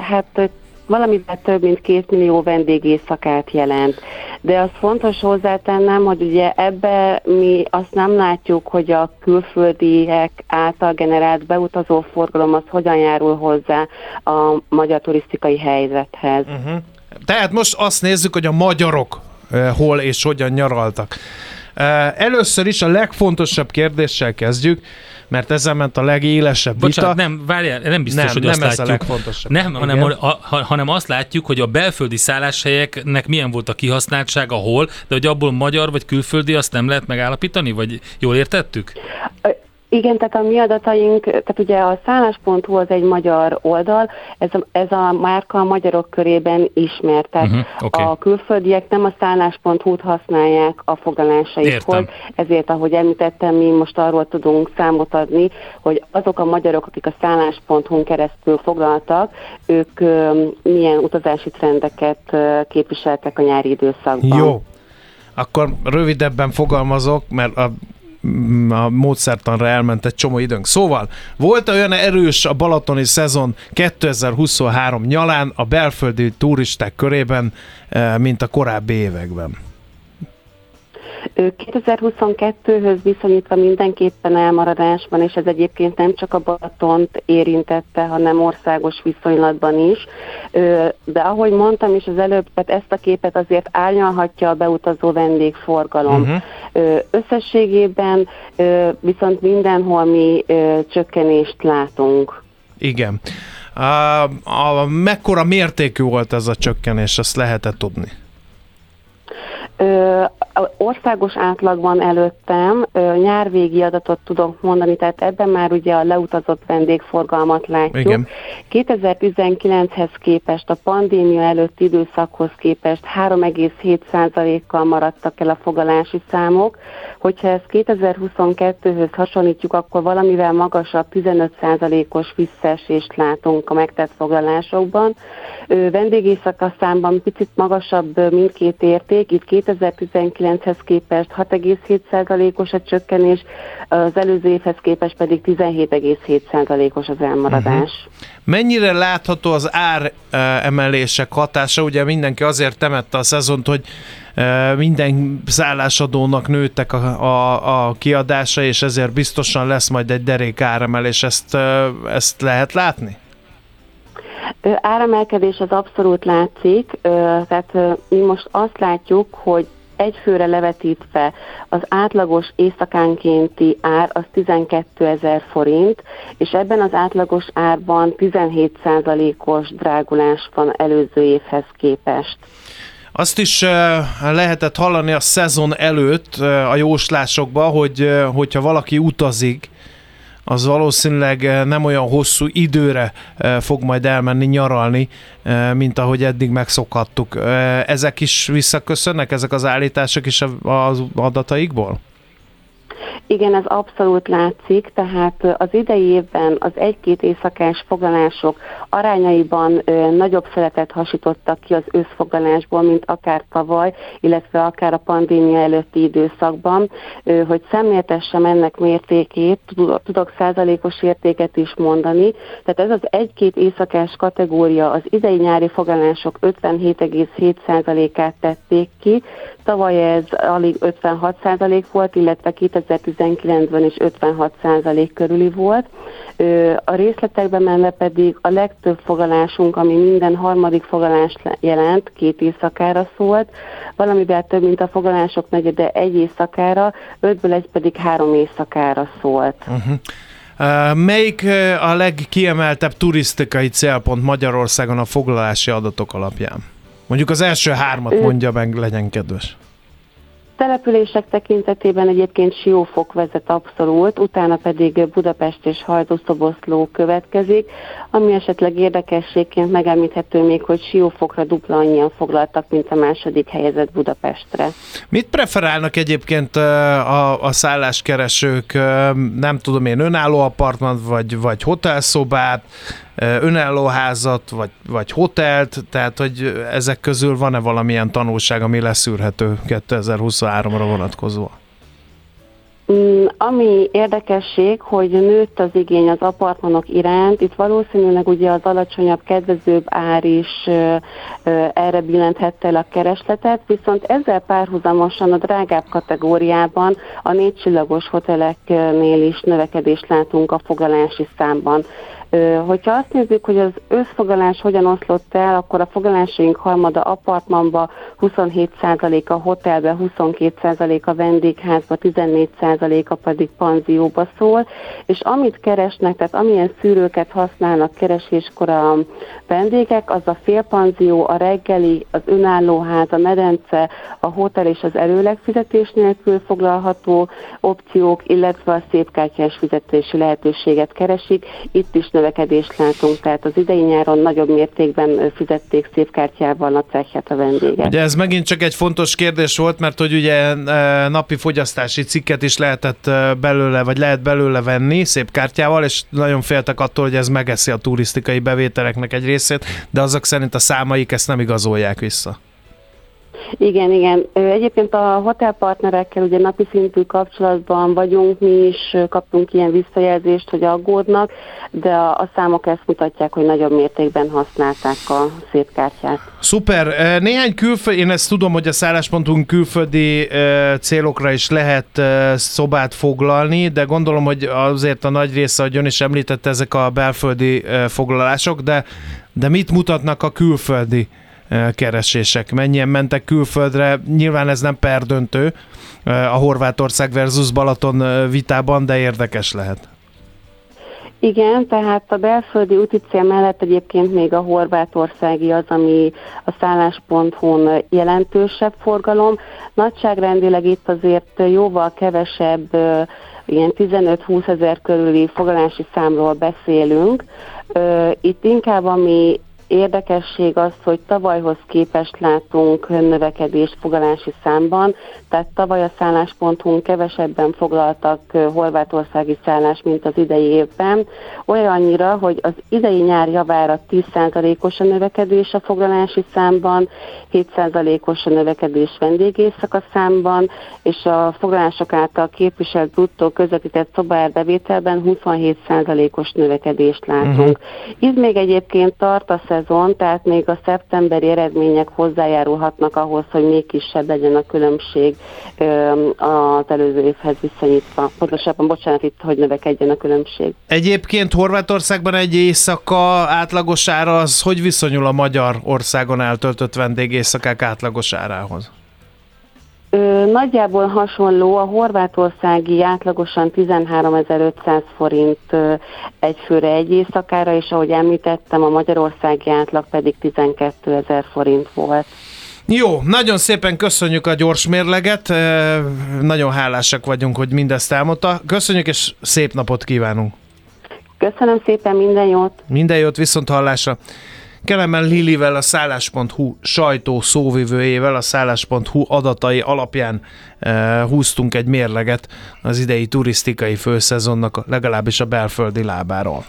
hát valamivel több mint két millió vendégészakát jelent. De az fontos hozzátennem, hogy ugye ebbe mi azt nem látjuk, hogy a külföldiek által generált beutazó forgalom az hogyan járul hozzá a magyar turisztikai helyzethez. Uh-huh. Tehát most azt nézzük, hogy a magyarok eh, hol és hogyan nyaraltak. Eh, Először is a legfontosabb kérdéssel kezdjük, mert ezzel ment a legélesebb Bocsánat, vita. nem, várjál, nem biztos, Nem, hogy nem azt ez a látjuk. legfontosabb. Nem, hanem, a, ha, hanem azt látjuk, hogy a belföldi szálláshelyeknek milyen volt a kihasználtsága, hol, de hogy abból magyar vagy külföldi, azt nem lehet megállapítani, vagy jól értettük? Igen, tehát a mi adataink, tehát ugye a szállás.hu az egy magyar oldal, ez a, ez a márka a magyarok körében ismert, tehát Mhm, uh-huh, oké. a külföldiek nem a szállás.hu-t használják a foglalásaikhoz, ezért, ahogy említettem, mi most arról tudunk számot adni, hogy azok a magyarok, akik a szállás.hu-n keresztül foglaltak, ők ö, milyen utazási trendeket ö, képviseltek a nyári időszakban. Jó. Akkor rövidebben fogalmazok, mert a a módszertanra elment egy csomó időnk. Szóval, volt olyan erős a balatoni szezon 2023 nyalán a belföldi turisták körében, eh, mint a korábbi években? Ö, 2022-höz viszonyítva mindenképpen elmaradás van, és ez egyébként nem csak a Balatont érintette, hanem országos viszonylatban is. De ahogy mondtam is az előbb, tehát ezt a képet azért árnyalhatja a beutazó vendégforgalom. Ö, Összességében viszont mindenhol mi csökkenést látunk. Igen. A, a, mekkora mértékű volt ez a csökkenés, azt lehetett tudni? Ö, országos átlagban előttem nyárvégi adatot tudok mondani, tehát ebben már ugye a leutazott vendégforgalmat látjuk. Igen. 2019-hez képest, a pandémia előtti időszakhoz képest 3,7%-kal maradtak el a fogalási számok. Hogyha ezt 2022-höz hasonlítjuk, akkor valamivel magasabb 15%-os visszaesést látunk a megtett foglalásokban. Vendégészaka számban picit magasabb mindkét érték, itt 2019-hez képest 6,7%-os a csökkenés, az előző évhez képest pedig 17,7%-os az elmaradás. Mennyire látható az ár emelések hatása? Ugye mindenki azért temette a szezont, hogy minden szállásadónak nőttek a, a, a kiadása, és ezért biztosan lesz majd egy derék áremelés. Ezt, ezt lehet látni? Ö, Áremelkedés az abszolút látszik, tehát mi most azt látjuk, hogy egy főre levetítve az átlagos éjszakánkénti ár az 12 ezer forint, és ebben az átlagos árban 17%-os drágulás van előző évhez képest. Azt is eh, lehetett hallani a szezon előtt eh, a jóslásokban, hogy eh, hogyha valaki utazik, az valószínűleg eh, nem olyan hosszú időre eh, fog majd elmenni nyaralni, eh, mint ahogy eddig megszokhattuk. Ezek is visszaköszönnek, ezek az állítások is az adataikból? Igen, ez abszolút látszik, tehát az idei évben az egy-két éjszakás foglalások arányaiban nagyobb szeretet hasítottak ki az összfoglalásból, mint akár tavaly, illetve akár a pandémia előtti időszakban. Hogy szemléltessem ennek mértékét, tudok százalékos értéket is mondani, tehát ez az egy-két éjszakás kategória az idei nyári foglalások 57,7%-át tették ki, Tavaly ez alig 56% volt, illetve 2019-ben is 56% körüli volt. A részletekbe menve pedig a legtöbb fogalásunk, ami minden harmadik fogalást jelent, két éjszakára szólt, valamivel több, mint a fogalások negyede egy éjszakára, ötből egy pedig három éjszakára szólt. Uh, Melyik a legkiemeltebb turisztikai célpont Magyarországon a foglalási adatok alapján? Mondjuk az első hármat mondja meg, legyen kedves. Települések tekintetében egyébként Siófok vezet abszolút, utána pedig Budapest és Hajdúszoboszló következik, ami esetleg érdekességként megemlíthető még, hogy Siófokra dupla annyian foglaltak, mint a második helyezett Budapestre. Mit preferálnak egyébként a, a szálláskeresők? Nem tudom én, önálló apartman, vagy, vagy hotelszobát, önálló házat, vagy, vagy hotelt, tehát hogy ezek közül van-e valamilyen tanulság, ami leszűrhető 2023-ra vonatkozóan? Mm, Ami érdekesség, hogy nőtt az igény az apartmanok iránt, itt valószínűleg ugye az alacsonyabb, kedvezőbb ár is erre billenthette el a keresletet, viszont ezzel párhuzamosan a drágább kategóriában a négycsillagos hoteleknél is növekedést látunk a foglalási számban. Hogyha azt nézzük, hogy az összfogalás hogyan oszlott el, akkor a foglalásaink harmada apartmanba, 27% a hotelbe, 22% a vendégházba, 14%-a pedig panzióba szól, és amit keresnek, tehát amilyen szűrőket használnak kereséskor a vendégek, az a félpanzió, a reggeli, az önállóház, a medence, a hotel és az előleg fizetés nélkül foglalható opciók, illetve a szépkártyás fizetési lehetőséget keresik. Itt is növekedést látunk, tehát az idei nyáron nagyobb mértékben fizették szépkártyával a cechet a vendégek. Ugye ez megint csak egy fontos kérdés volt, mert hogy ugye e, napi fogyasztási cikket is lehetett e, belőle, vagy lehet belőle venni szép kártyával, és nagyon féltek attól, hogy ez megeszi a turisztikai bevételeknek egy részét, de azok szerint a számaik ezt nem igazolják vissza. Igen, igen. Egyébként a hotelpartnerekkel ugye napi szintű kapcsolatban vagyunk, mi is kaptunk ilyen visszajelzést, hogy aggódnak, de a, a számok ezt mutatják, hogy nagyobb mértékben használták a szép kártyát. Szuper. Néhány külföldi, én ezt tudom, hogy a szálláspontunk külföldi célokra is lehet szobát foglalni, de gondolom, hogy azért a nagy része, hogy ön is említette, ezek a belföldi foglalások, de, de mit mutatnak a külföldi keresések. Mennyien mentek külföldre, nyilván ez nem perdöntő a Horvátország versus Balaton vitában, de érdekes lehet. Igen, tehát a belföldi úti cél mellett egyébként még a horvátországi az, ami a szállás.hu-n jelentősebb forgalom. Nagyságrendileg itt azért jóval kevesebb, ilyen 15-20 ezer körüli foglalási számról beszélünk. Itt inkább ami érdekesség az, hogy tavalyhoz képest látunk növekedést fogalási számban, tehát tavaly a szálláspontunk kevesebben foglaltak horvátországi szállás, mint az idei évben. Olyannyira, hogy az idei nyár javára 10%-os a növekedés a foglalási számban, 7%-os a növekedés vendégészaka számban, és a foglalások által képviselt bruttó közvetített szobárbevételben 27%-os növekedést látunk. Uh-huh. Itt még egyébként tart a szezon, tehát még a szeptemberi eredmények hozzájárulhatnak ahhoz, hogy még kisebb legyen a különbség az előző évhez viszonyítva. Pontosabban, bocsánat, itt, hogy növekedjen a különbség. Egyébként Horvátországban egy éjszaka átlagosára az hogy viszonyul a Magyarországon eltöltött vendégészakák átlagosárához? Ö, nagyjából hasonló, a horvátországi átlagosan 13.500 forint ö, egy főre egy éjszakára, és ahogy említettem, a magyarországi átlag pedig 12.000 forint volt. Jó, nagyon szépen köszönjük a gyors mérleget, nagyon hálásak vagyunk, hogy mindezt elmondta. Köszönjük, és szép napot kívánunk! Köszönöm szépen, minden jót! Minden jót, viszont hallásra! Kelemen Lilivel, a szállás.hu sajtó szóvivőjével, a szállás.hu adatai alapján e, húztunk egy mérleget az idei turisztikai főszezonnak legalábbis a belföldi lábáról.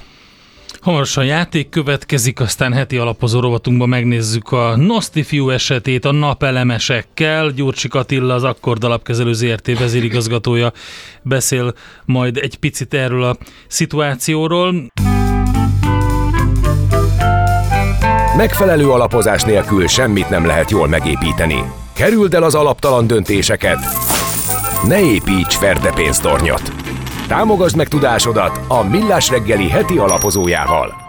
Hamarosan játék következik, aztán heti alapozó rovatunkban megnézzük a Nostifiu esetét a napelemesekkel. Gyurcsik Attila, az Akkord alapkezelő ZRT vezérigazgatója beszél majd egy picit erről a szituációról. Megfelelő alapozás nélkül semmit nem lehet jól megépíteni. Kerüld el az alaptalan döntéseket. Ne építs ferde pénztornyot. Támogasd meg tudásodat a Millás reggeli heti alapozójával.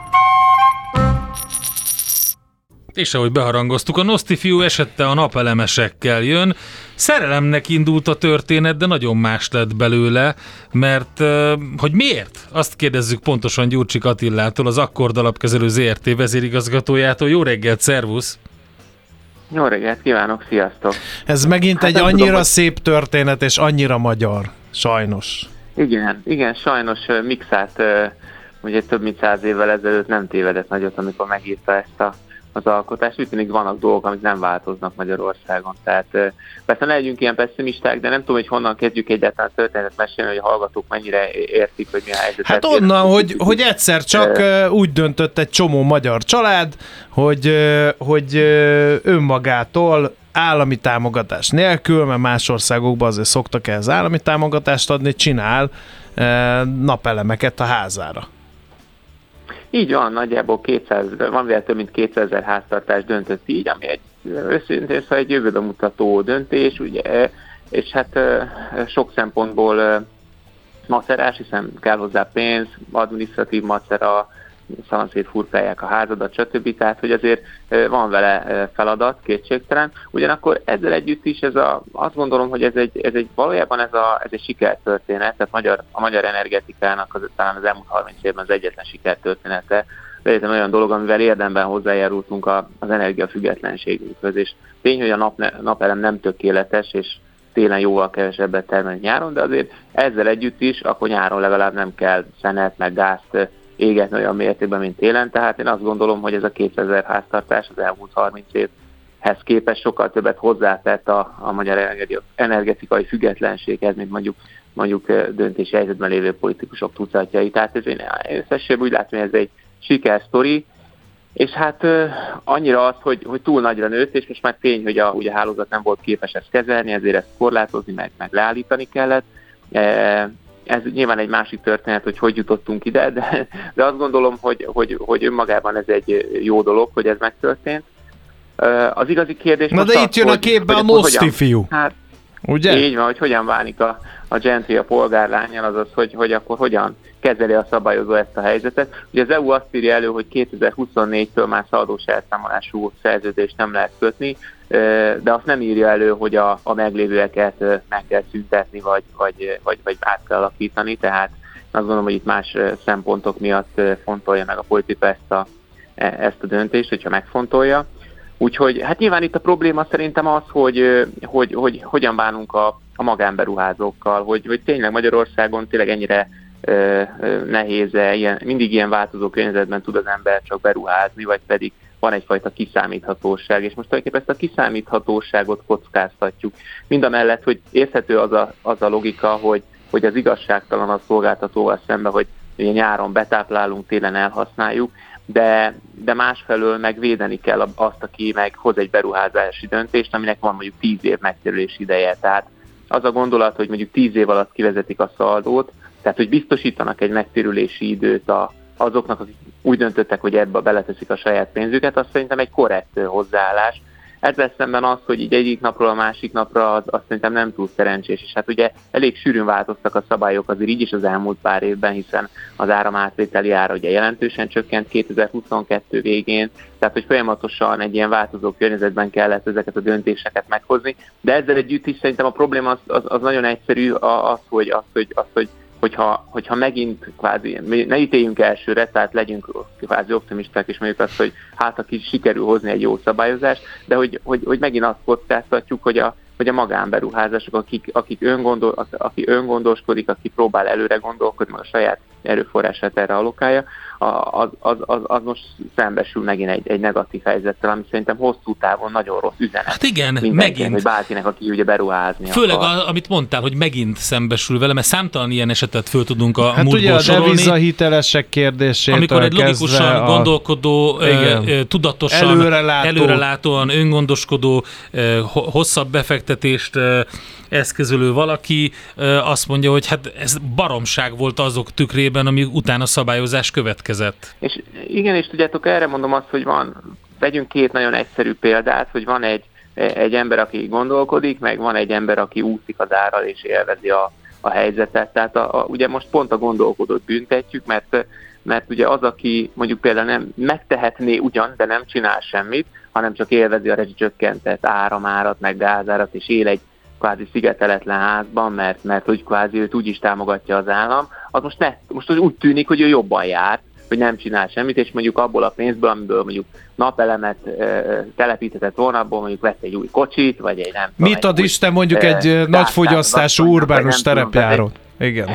És ahogy beharangoztuk, a Nosti fiú esette a napelemesekkel jön. Szerelemnek indult a történet, de nagyon más lett belőle, mert hogy miért? Azt kérdezzük pontosan Gyurcsik Attillától, az Akkord alapkezelő ZRT vezérigazgatójától. Jó reggelt, szervusz! Jó reggelt kívánok, sziasztok! Ez megint hát egy annyira tudom, hogy... szép történet, és annyira magyar, sajnos. Igen, igen, sajnos Mixát ugye több mint száz évvel ezelőtt nem tévedett nagyot, amikor megírta ezt a az alkotás. Úgy tűnik vannak dolgok, amik nem változnak Magyarországon. Tehát persze ne legyünk ilyen pessimisták, de nem tudom, hogy honnan kezdjük egyáltalán történetet mesélni, hogy a hallgatók mennyire értik, hogy mi a helyzet. Hát onnan, hogy, hogy egyszer csak úgy döntött egy csomó magyar család, hogy, hogy önmagától állami támogatás nélkül, mert más országokban azért szoktak ehhez állami támogatást adni, csinál napelemeket a házára. Így van, nagyjából 200, van véle több mint 200 ezer háztartás döntött így, ami egy őszintén szóval egy jövőbe döntés, ugye, és hát sok szempontból macerás, hiszen kell hozzá pénz, administratív macera, szanaszét furkálják a házadat, stb. Tehát, hogy azért van vele feladat, kétségtelen. Ugyanakkor ezzel együtt is ez a, azt gondolom, hogy ez egy, ez egy valójában ez, a, ez egy sikertörténet, tehát magyar, a magyar energetikának az, talán az elmúlt 30 évben az egyetlen sikertörténete, egyetlen olyan dolog, amivel érdemben hozzájárultunk az energiafüggetlenségünkhöz, és tény, hogy a nap, napelem nem tökéletes, és télen jóval kevesebbet termel nyáron, de azért ezzel együtt is, akkor nyáron legalább nem kell szenet, meg gázt égetni olyan mértékben, mint télen, tehát én azt gondolom, hogy ez a 2000 háztartás az elmúlt 30 évhez képest sokkal többet hozzátett a, a magyar energetikai függetlenséghez, mint mondjuk mondjuk döntési helyzetben lévő politikusok tucatjai. Tehát ez én összességében úgy látom, hogy ez egy sikersztori, és hát annyira az, hogy, hogy túl nagyra nőtt, és most már tény, hogy a, ugye a hálózat nem volt képes ezt kezelni, ezért ezt korlátozni, meg, meg leállítani kellett. Ez nyilván egy másik történet, hogy hogy jutottunk ide, de, de azt gondolom, hogy, hogy, hogy önmagában ez egy jó dolog, hogy ez megtörtént. Az igazi kérdés Na de az, itt jön hogy, a képbe hogy, a Noszti fiú. Hát, Ugye? Így van, hogy hogyan válik a, a gentry a polgárlányjal, azaz, hogy, hogy akkor hogyan kezeli a szabályozó ezt a helyzetet. Ugye az EU azt írja elő, hogy 2024-től már szaladós elszámolású szerződést nem lehet kötni, de azt nem írja elő, hogy a, a meglévőeket meg kell szüntetni, vagy, vagy, vagy, vagy át kell alakítani, tehát azt gondolom, hogy itt más szempontok miatt fontolja meg a politika ezt a, e, ezt a döntést, hogyha megfontolja. Úgyhogy hát nyilván itt a probléma szerintem az, hogy, hogy, hogy hogyan bánunk a, a magánberuházókkal, hogy, hogy tényleg Magyarországon tényleg ennyire nehéz ilyen, mindig ilyen változó környezetben tud az ember csak beruházni, vagy pedig van egyfajta kiszámíthatóság, és most tulajdonképpen ezt a kiszámíthatóságot kockáztatjuk. Mind a mellett, hogy érthető az a, az a logika, hogy, hogy az igazságtalan a szolgáltatóval szemben, hogy ugye nyáron betáplálunk, télen elhasználjuk, de, de másfelől meg védeni kell azt, aki meg hoz egy beruházási döntést, aminek van mondjuk 10 év megtérülési ideje. Tehát az a gondolat, hogy mondjuk 10 év alatt kivezetik a szaldót, tehát hogy biztosítanak egy megtérülési időt a, azoknak, akik úgy döntöttek, hogy ebbe beleteszik a saját pénzüket, az szerintem egy korrekt hozzáállás. Ezzel szemben az, hogy így egyik napról a másik napra, az, az szerintem nem túl szerencsés. És hát ugye elég sűrűn változtak a szabályok azért így is az elmúlt pár évben, hiszen az áram átvételi ára ugye jelentősen csökkent 2022 végén, tehát hogy folyamatosan egy ilyen változó környezetben kellett ezeket a döntéseket meghozni. De ezzel együtt is szerintem a probléma az, az, az nagyon egyszerű, az, hogy, az, hogy, az, hogy hogyha, hogyha megint kvázi, ne ítéljünk elsőre, tehát legyünk kvázi optimisták, és mondjuk azt, hogy hát aki sikerül hozni egy jó szabályozást, de hogy, hogy, hogy megint azt kockáztatjuk, hogy a, hogy a magánberuházások, akik, akik öngondol, aki öngondoskodik, aki próbál előre gondolkodni, a saját erőforrását erre alokálja, az, az, az, az most szembesül megint egy, egy negatív helyzettel, ami szerintem hosszú távon nagyon rossz üzenet. Hát igen, megint. Hogy bárkinek, aki ugye beruházni Főleg, akar. A, amit mondtál, hogy megint szembesül vele, mert számtalan ilyen esetet föl tudunk a hát múltból ugye a sorolni. devizahitelesek kérdését Amikor egy logikusan a... gondolkodó, igen. ö, tudatosan, előrelátó. előrelátóan, öngondoskodó, ö, hosszabb befektetést ö, eszközölő valaki azt mondja, hogy hát ez baromság volt azok tükrében, ami utána szabályozás következett. És igen, és tudjátok, erre mondom azt, hogy van, vegyünk két nagyon egyszerű példát, hogy van egy, egy ember, aki gondolkodik, meg van egy ember, aki úszik az árral és élvezi a, a helyzetet. Tehát a, a, ugye most pont a gondolkodót büntetjük, mert mert ugye az, aki mondjuk például nem megtehetné ugyan, de nem csinál semmit, hanem csak élvezi a rezsicsökkentett áramárat, meg gázárat, és él egy kvázi szigeteletlen házban, mert, mert hogy kvázi őt úgy is támogatja az állam, az most, ne, most úgy tűnik, hogy ő jobban jár, hogy nem csinál semmit, és mondjuk abból a pénzből, amiből mondjuk napelemet e, telepíthetett volna, abból mondjuk vett egy új kocsit, vagy egy nem Mit tudom, ad új, Isten mondjuk e, egy nagyfogyasztású urbánus terepjárót? Igen.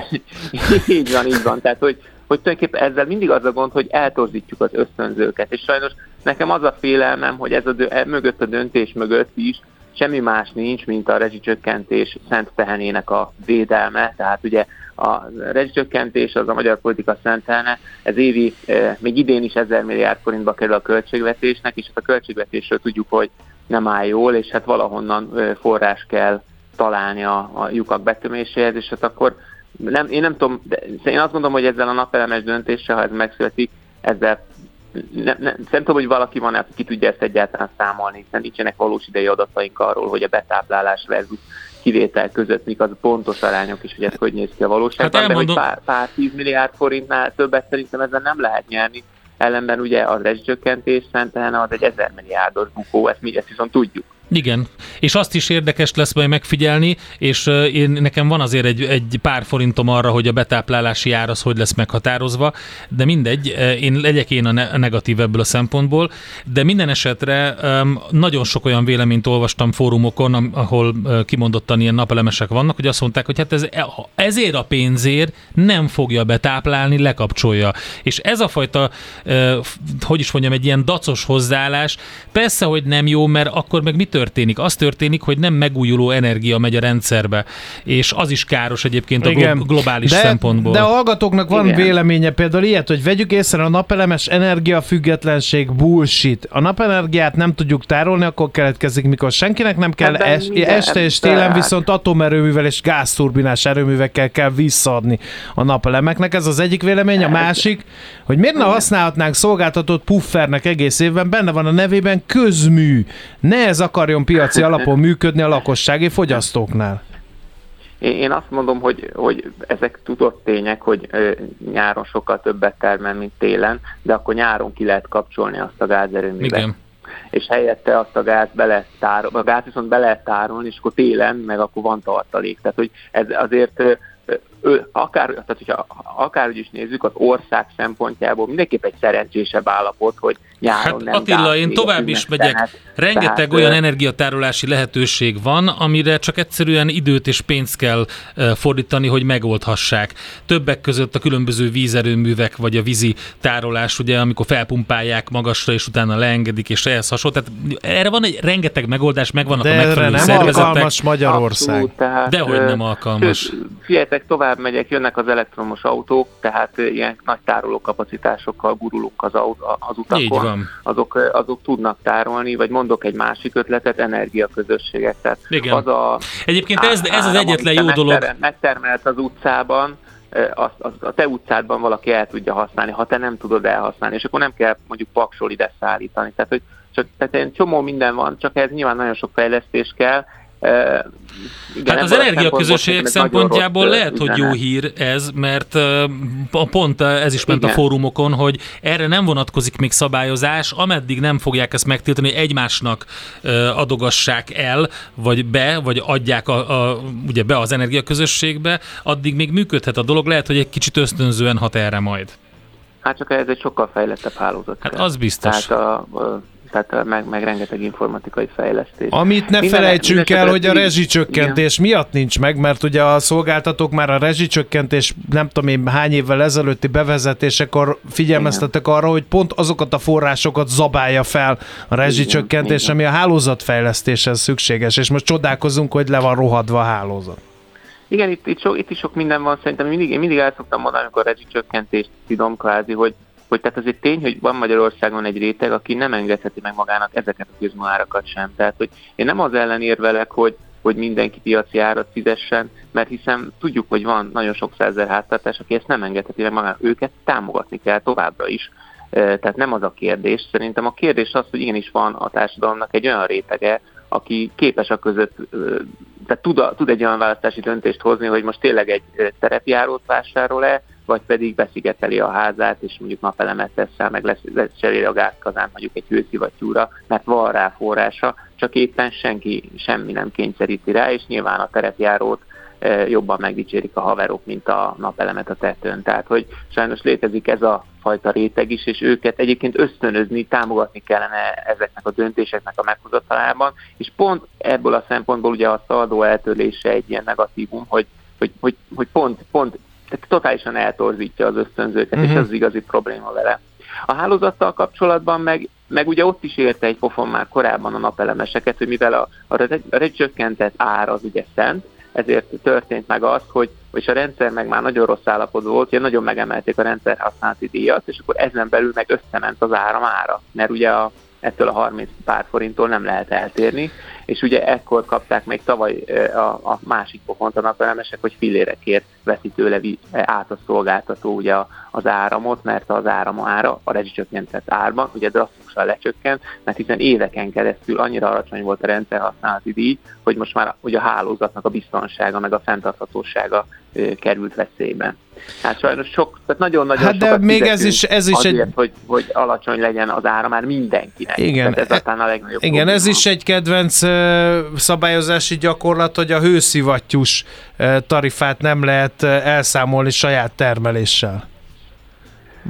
*laughs* így van, így van. Tehát, hogy, hogy tulajdonképpen ezzel mindig az a gond, hogy eltorzítjuk az ösztönzőket, és sajnos nekem az a félelmem, hogy ez a dö- e, mögött a döntés mögött is semmi más nincs, mint a rezsicsökkentés szent tehenének a védelme, tehát ugye a rezsicsökkentés az a magyar politika szentelne, ez évi, még idén is 1000 milliárd forintba kerül a költségvetésnek, és hát a költségvetésről tudjuk, hogy nem áll jól, és hát valahonnan forrás kell találni a, a lyukak betöméséhez, és hát akkor nem, én nem tudom, de én azt gondolom, hogy ezzel a napelemes döntéssel, ha ez megszületik, ezzel nem, nem, nem tudom, hogy valaki van, aki ki tudja ezt egyáltalán számolni, hiszen nincsenek valós idei adataink arról, hogy a betáplálás versus kivétel között mik az pontos arányok is, hogy ez hogy néz ki a valóságban, hát de hogy pár, pár tíz milliárd forintnál többet szerintem ezzel nem lehet nyerni, ellenben ugye az rezsicsökkentés szentelne az egy ezer milliárdos bukó, ezt mi ezt viszont tudjuk. Igen, és azt is érdekes lesz majd megfigyelni, és én nekem van azért egy, egy pár forintom arra, hogy a betáplálási ár az hogy lesz meghatározva, de mindegy, én legyek én a negatív ebből a szempontból, de minden esetre nagyon sok olyan véleményt olvastam fórumokon, ahol kimondottan ilyen napelemesek vannak, hogy azt mondták, hogy hát ez, ezért a pénzért nem fogja betáplálni, lekapcsolja. És ez a fajta, hogy is mondjam, egy ilyen dacos hozzáállás, persze, hogy nem jó, mert akkor meg mit történik? Az történik, hogy nem megújuló energia megy a rendszerbe, és az is káros egyébként a Igen, globális de, szempontból. De a hallgatóknak van Igen. véleménye például ilyet, hogy vegyük észre a napelemes energiafüggetlenség bullshit. A napenergiát nem tudjuk tárolni, akkor keletkezik, mikor senkinek nem kell, es, este és télen viszont atomerőművel és gázturbinás erőművekkel kell visszaadni a napelemeknek. Ez az egyik vélemény, a másik, hogy miért ne használhatnánk szolgáltatott puffernek egész évben, benne van a nevében közmű. Ne ez akar akarjon piaci alapon működni a lakossági fogyasztóknál? Én azt mondom, hogy, hogy ezek tudott tények, hogy nyáron sokkal többet termel, mint télen, de akkor nyáron ki lehet kapcsolni azt a gázerőművet. Igen. És helyette azt a gáz be lehet tárolni, a gáz viszont be lehet tárolni, és akkor télen, meg akkor van tartalék. Tehát, hogy ez azért ő, akár, tehát hogyha akárhogy is nézzük, az ország szempontjából mindenképp egy szerencsésebb állapot, hogy nyáron hát nem Attila, én tovább is megyek. Tehát, Rengeteg tehát, olyan energiatárolási lehetőség van, amire csak egyszerűen időt és pénzt kell fordítani, hogy megoldhassák. Többek között a különböző vízerőművek, vagy a vízi tárolás, ugye, amikor felpumpálják magasra, és utána leengedik, és ehhez hasonló. Tehát erre van egy rengeteg megoldás, megvannak De a megfelelő nem szervezetek. alkalmas Magyarország. Abszolút, tehát, Dehogy nem alkalmas. Figyeljetek, tovább megyek, jönnek az elektromos autók, tehát ilyen nagy tárolókapacitásokkal gurulunk az, aut- az utakon. Azok, azok tudnak tárolni, vagy mondok egy másik ötletet, energiaközösségek. Tehát Igen. Az a Egyébként ez, ez az egyetlen jó dolog. Megtermelt az utcában, azt, azt a te utcádban valaki el tudja használni, ha te nem tudod elhasználni, és akkor nem kell mondjuk paksol ide szállítani. Tehát, hogy csak, tehát egy csomó minden van, csak ez nyilván nagyon sok fejlesztés kell, igen, hát az energiaközösségek szempontjából rossz, lehet, hogy jó hír ez, mert pont ez is ment Igen. a fórumokon, hogy erre nem vonatkozik még szabályozás, ameddig nem fogják ezt megtiltani, hogy egymásnak adogassák el, vagy be, vagy adják a, a, ugye be az energiaközösségbe, addig még működhet a dolog, lehet, hogy egy kicsit ösztönzően hat erre majd. Hát csak ez egy sokkal fejlettebb hálózat. Hát az biztos. Tehát a, a tehát meg, meg rengeteg informatikai fejlesztés. Amit ne minden, felejtsünk minden el, hogy a rezsicsökkentés igen. miatt nincs meg, mert ugye a szolgáltatók már a rezsicsökkentés nem tudom én hány évvel ezelőtti bevezetésekor figyelmeztettek igen. arra, hogy pont azokat a forrásokat zabálja fel a rezsicsökkentés, igen, ami a hálózatfejlesztéshez szükséges, és most csodálkozunk, hogy le van rohadva a hálózat. Igen, itt, itt, sok, itt is sok minden van, szerintem mindig, én mindig el szoktam mondani, amikor a rezsicsökkentést tudom kvázi, hogy hogy tehát az egy tény, hogy van Magyarországon egy réteg, aki nem engedheti meg magának ezeket a közmaárakat sem. Tehát, hogy én nem az ellen érvelek, hogy, hogy mindenki piaci árat fizessen, mert hiszen tudjuk, hogy van nagyon sok százer háztartás, aki ezt nem engedheti meg magának. Őket támogatni kell továbbra is. Tehát nem az a kérdés. Szerintem a kérdés az, hogy igenis van a társadalomnak egy olyan rétege, aki képes a között, tehát tud, tud egy olyan választási döntést hozni, hogy most tényleg egy terepjárót vásárol-e, vagy pedig beszigeteli a házát, és mondjuk napelemet teszel, meg lesz, lesz cseréli a gázkazán mondjuk egy hőszivattyúra, mert van rá forrása, csak éppen senki semmi nem kényszeríti rá, és nyilván a terepjárót e, jobban megdicsérik a haverok, mint a napelemet a tetőn. Tehát, hogy sajnos létezik ez a fajta réteg is, és őket egyébként ösztönözni, támogatni kellene ezeknek a döntéseknek a meghozatalában, és pont ebből a szempontból ugye a szaldó eltörlése egy ilyen negatívum, hogy, hogy, hogy, hogy pont, pont tehát totálisan eltorzítja az ösztönzőket, uh-huh. és ez az igazi probléma vele. A hálózattal kapcsolatban meg, meg ugye ott is érte egy pofon már korábban a napelemeseket, hogy mivel a, a recsökkentett ár az ugye szent, ezért történt meg az, hogy és a rendszer meg már nagyon rossz állapot volt, hogy nagyon megemelték a rendszer használati díjat, és akkor ezen belül meg összement az áram ára, mert ugye a, ettől a 30 pár forinttól nem lehet eltérni, és ugye ekkor kapták még tavaly a, a másik pofont a napelemesek, hogy fillérekért veszi tőle át a szolgáltató ugye az áramot, mert az áram ára a rezsicsökkentett árban ugye drasztikusan lecsökkent, mert hiszen éveken keresztül annyira alacsony volt a rendszer használati díj, hogy most már ugye a hálózatnak a biztonsága meg a fenntarthatósága került veszélybe. Hát sajnos sok, tehát nagyon-nagyon hát de még ez is, ez is azért, egy... hogy, hogy alacsony legyen az ára már mindenkinek. Igen, tehát ez aztán a legnagyobb igen probléma. ez is egy kedvenc szabályozási gyakorlat, hogy a hőszivattyús tarifát nem lehet elszámolni saját termeléssel.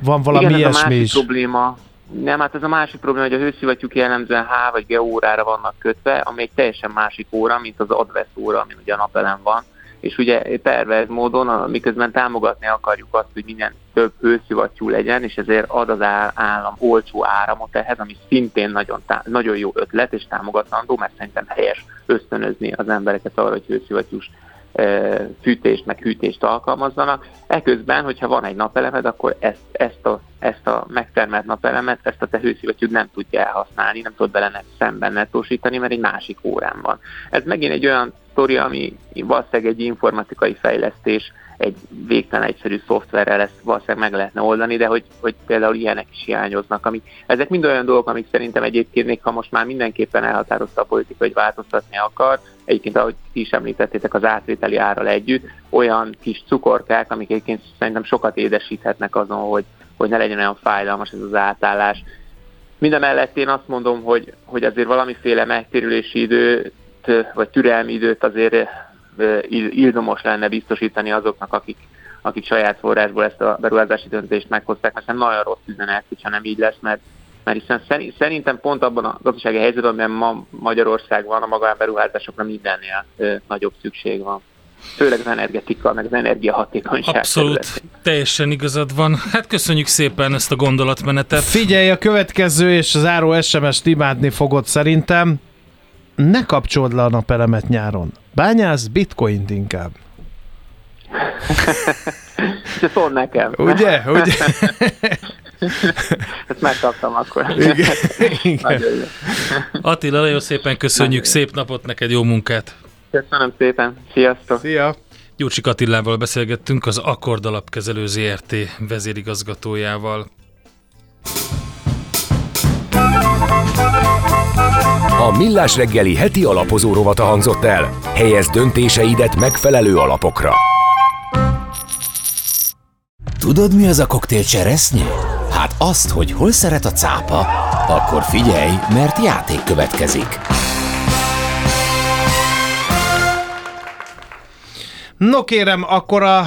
Van valami igen, ilyesmi ez a másik is. probléma. Nem, hát ez a másik probléma, hogy a hőszivattyúk jellemzően H vagy G órára vannak kötve, ami egy teljesen másik óra, mint az advesz óra, ami ugye a napelem van és ugye pervers módon, miközben támogatni akarjuk azt, hogy minden több hőszivattyú legyen, és ezért ad az állam olcsó áramot ehhez, ami szintén nagyon, nagyon jó ötlet és támogatandó, mert szerintem helyes ösztönözni az embereket arra, hogy hőszivattyús fűtést, meg hűtést alkalmazzanak. Eközben, hogyha van egy napelemed, akkor ezt, ezt, a, ezt a megtermelt napelemet, ezt a te hőszivattyút nem tudja elhasználni, nem tud bele szemben nettósítani, mert egy másik órán van. Ez megint egy olyan sztori, ami valószínűleg egy informatikai fejlesztés, egy végtelen egyszerű szoftverrel ezt valószínűleg meg lehetne oldani, de hogy, hogy például ilyenek is hiányoznak. Amik, ezek mind olyan dolgok, amik szerintem egyébként még ha most már mindenképpen elhatározta a politika, hogy változtatni akar, egyébként ahogy ti is említettétek az átvételi árral együtt, olyan kis cukorkák, amik egyébként szerintem sokat édesíthetnek azon, hogy, hogy ne legyen olyan fájdalmas ez az átállás. Minden mellett én azt mondom, hogy, hogy azért valamiféle megtérülési időt, vagy türelmi időt azért ildomos lenne biztosítani azoknak, akik, akik saját forrásból ezt a beruházási döntést meghozták, mert nagyon rossz üzenet, hogyha nem így lesz, mert, mert hiszen szerintem pont abban a gazdasági helyzetben, amiben ma Magyarország van, a magánberuházásokra mindennél nagyobb szükség van. Főleg az energetika, meg az energiahatékonyság. Abszolút, területén. teljesen igazad van. Hát köszönjük szépen ezt a gondolatmenetet. Figyelj, a következő és az áró SMS-t imádni fogod szerintem. Ne kapcsold le a napelemet nyáron. Bányász bitcoint inkább. *laughs* Ez szól nekem. Ugye? Ugye? *laughs* *laughs* Ezt megkaptam akkor. Igen. *laughs* Igen. Attila, nagyon szépen köszönjük, szép napot neked, jó munkát! Köszönöm szépen, sziasztok! Szia! Gyurcsik Attilával beszélgettünk az Akkord Alapkezelő ZRT vezérigazgatójával. A Millás reggeli heti alapozó rovata hangzott el. Helyez döntéseidet megfelelő alapokra. Tudod, mi az a koktél cseresznye? Hát azt, hogy hol szeret a cápa. Akkor figyelj, mert játék következik. No kérem, akkor a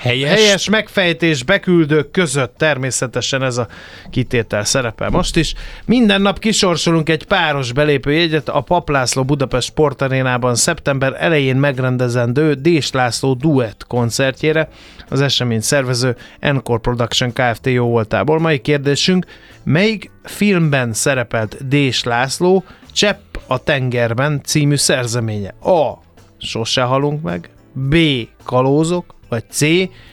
Helyes. Helyes megfejtés beküldők között természetesen ez a kitétel szerepel most is. Minden nap kisorsolunk egy páros belépőjegyet a Paplászló Budapest Sportarénában szeptember elején megrendezendő Dés László duett koncertjére. Az esemény szervező Encore Production Kft. jó voltából. Mai kérdésünk, melyik filmben szerepelt Dés László Csepp a tengerben című szerzeménye? A. Sose halunk meg. B. Kalózok vagy C.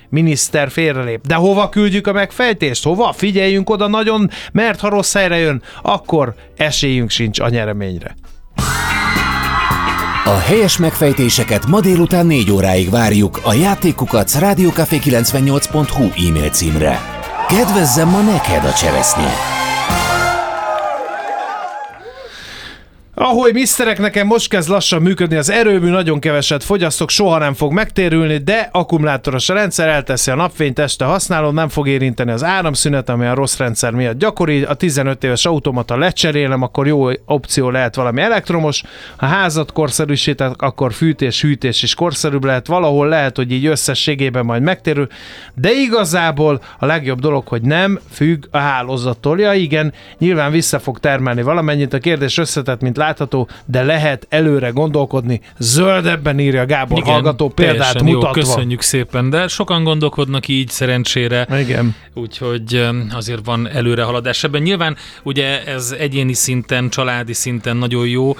Miniszter félrelép. De hova küldjük a megfejtést? Hova? Figyeljünk oda nagyon, mert ha rossz helyre jön, akkor esélyünk sincs a nyereményre. A helyes megfejtéseket ma délután 4 óráig várjuk a játékukat rádiókafé98.hu e-mail címre. Kedvezzem ma neked a cseresznye! Ahogy miszterek, nekem most kezd lassan működni az erőmű, nagyon keveset fogyasztok, soha nem fog megtérülni, de akkumulátoros a rendszer, elteszi a napfényt, este használom, nem fog érinteni az áramszünet, ami a rossz rendszer miatt gyakori. A 15 éves automata lecserélem, akkor jó opció lehet valami elektromos. Ha házat korszerűsítek, akkor fűtés, hűtés is korszerűbb lehet. Valahol lehet, hogy így összességében majd megtérül, de igazából a legjobb dolog, hogy nem függ a hálózattól. Ja igen, nyilván vissza fog termelni valamennyit, a kérdés összetett, mint látható, de lehet előre gondolkodni. Zöldebben írja Gábor Igen, hallgató példát mutatva. Jó, köszönjük szépen, de sokan gondolkodnak így szerencsére. Igen. Úgyhogy azért van előrehaladás ebben. Nyilván ugye ez egyéni szinten, családi szinten nagyon jó,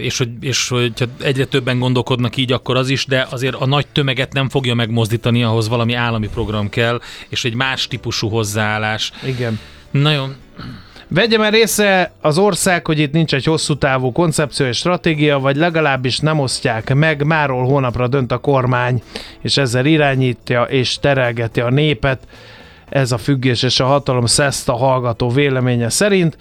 és hogy, és hogy egyre többen gondolkodnak így, akkor az is, de azért a nagy tömeget nem fogja megmozdítani, ahhoz valami állami program kell, és egy más típusú hozzáállás. Igen. Nagyon Vegye már észre az ország, hogy itt nincs egy hosszú távú koncepció és stratégia, vagy legalábbis nem osztják meg, máról hónapra dönt a kormány, és ezzel irányítja és terelgeti a népet. Ez a függés és a hatalom szeszta hallgató véleménye szerint.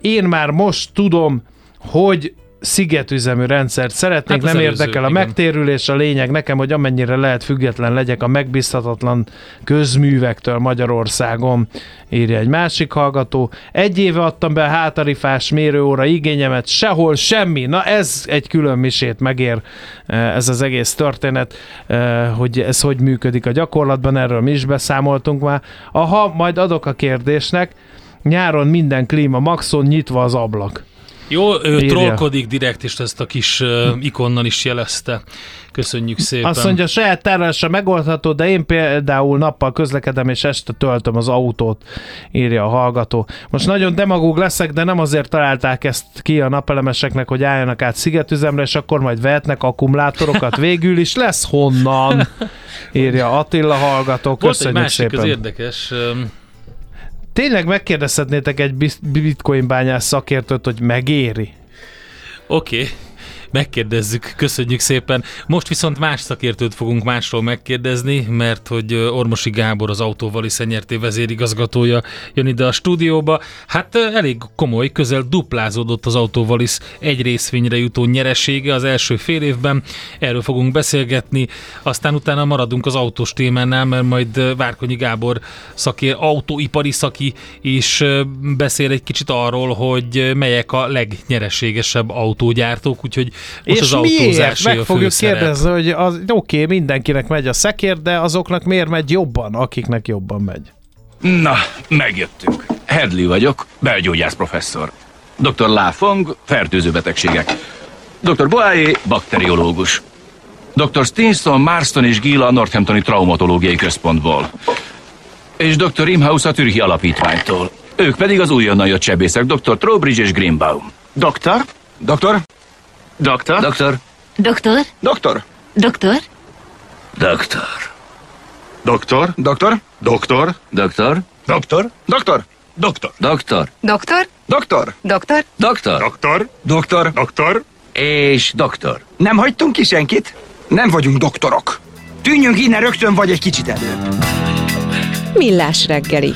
Én már most tudom, hogy szigetüzemű rendszert szeretnék, Hát nem érdekel a igen. megtérülés, a lényeg nekem, hogy amennyire lehet független legyek a megbízhatatlan közművektől Magyarországon, írja egy másik hallgató. Egy éve adtam be a hátarifás mérőóra igényemet, sehol semmi. Na ez egy külön misét megér eh, ez az egész történet, eh, hogy ez hogy működik a gyakorlatban, erről mi is beszámoltunk már. Aha, majd adok a kérdésnek, nyáron minden klíma maxon nyitva az ablak. Jó, ő Írja. trollkodik direkt, és ezt a kis uh, ikonnal is jelezte. Köszönjük szépen. Azt mondja, saját tárolásra megoldható, de én például nappal közlekedem, és este töltöm az autót, írja a hallgató. Most nagyon demagóg leszek, de nem azért találták ezt ki a napelemeseknek, hogy álljanak át szigetüzemre, és akkor majd vehetnek akkumulátorokat. *laughs* Végül is lesz honnan, írja Attila hallgató. Volt egy Köszönjük másik, az szépen. érdekes. Tényleg megkérdezhetnétek egy bitcoin bányász szakértőt, hogy megéri? Oké, okay. Megkérdezzük, köszönjük szépen. Most viszont más szakértőt fogunk másról megkérdezni, mert hogy Ormosi Gábor, az Autóvali Szenyerté vezérigazgatója jön ide a stúdióba. Hát elég komoly, közel duplázódott az Autóvalis egy részvényre jutó nyeresége az első fél évben. Erről fogunk beszélgetni, aztán utána maradunk az autós témánál, mert majd Várkonyi Gábor szakér, autóipari szaki is beszél egy kicsit arról, hogy melyek a legnyereségesebb autógyártók, úgyhogy most és az miért? Meg fogjuk főszerep. kérdezni, hogy az, oké, mindenkinek megy a szekér, de azoknak miért megy jobban, akiknek jobban megy? Na, megjöttünk. Hedley vagyok, belgyógyász professzor. Dr. Láfong, fertőző betegségek. Dr. Boáé, bakteriológus. Dr. Stinson, Marston és Gila a Northamptoni Traumatológiai Központból. És Dr. Imhaus a Türki Alapítványtól. Ők pedig az újonnan jött sebészek, Dr. Trowbridge és Greenbaum. Doktor? Doktor? Doktor? Doktor? Doktor? Doktor? Doktor? Doktor. Doktor? Doktor? Doktor? Doktor? Doktor? Doktor? Doktor. Doktor. Doktor? Doktor. Doktor? Doktor. Doktor? Doktor. Doktor? És doktor. Nem hagytunk ki senkit? Nem vagyunk doktorok. Tűnjünk innen rögtön, vagy egy kicsit előbb. Millás reggeli.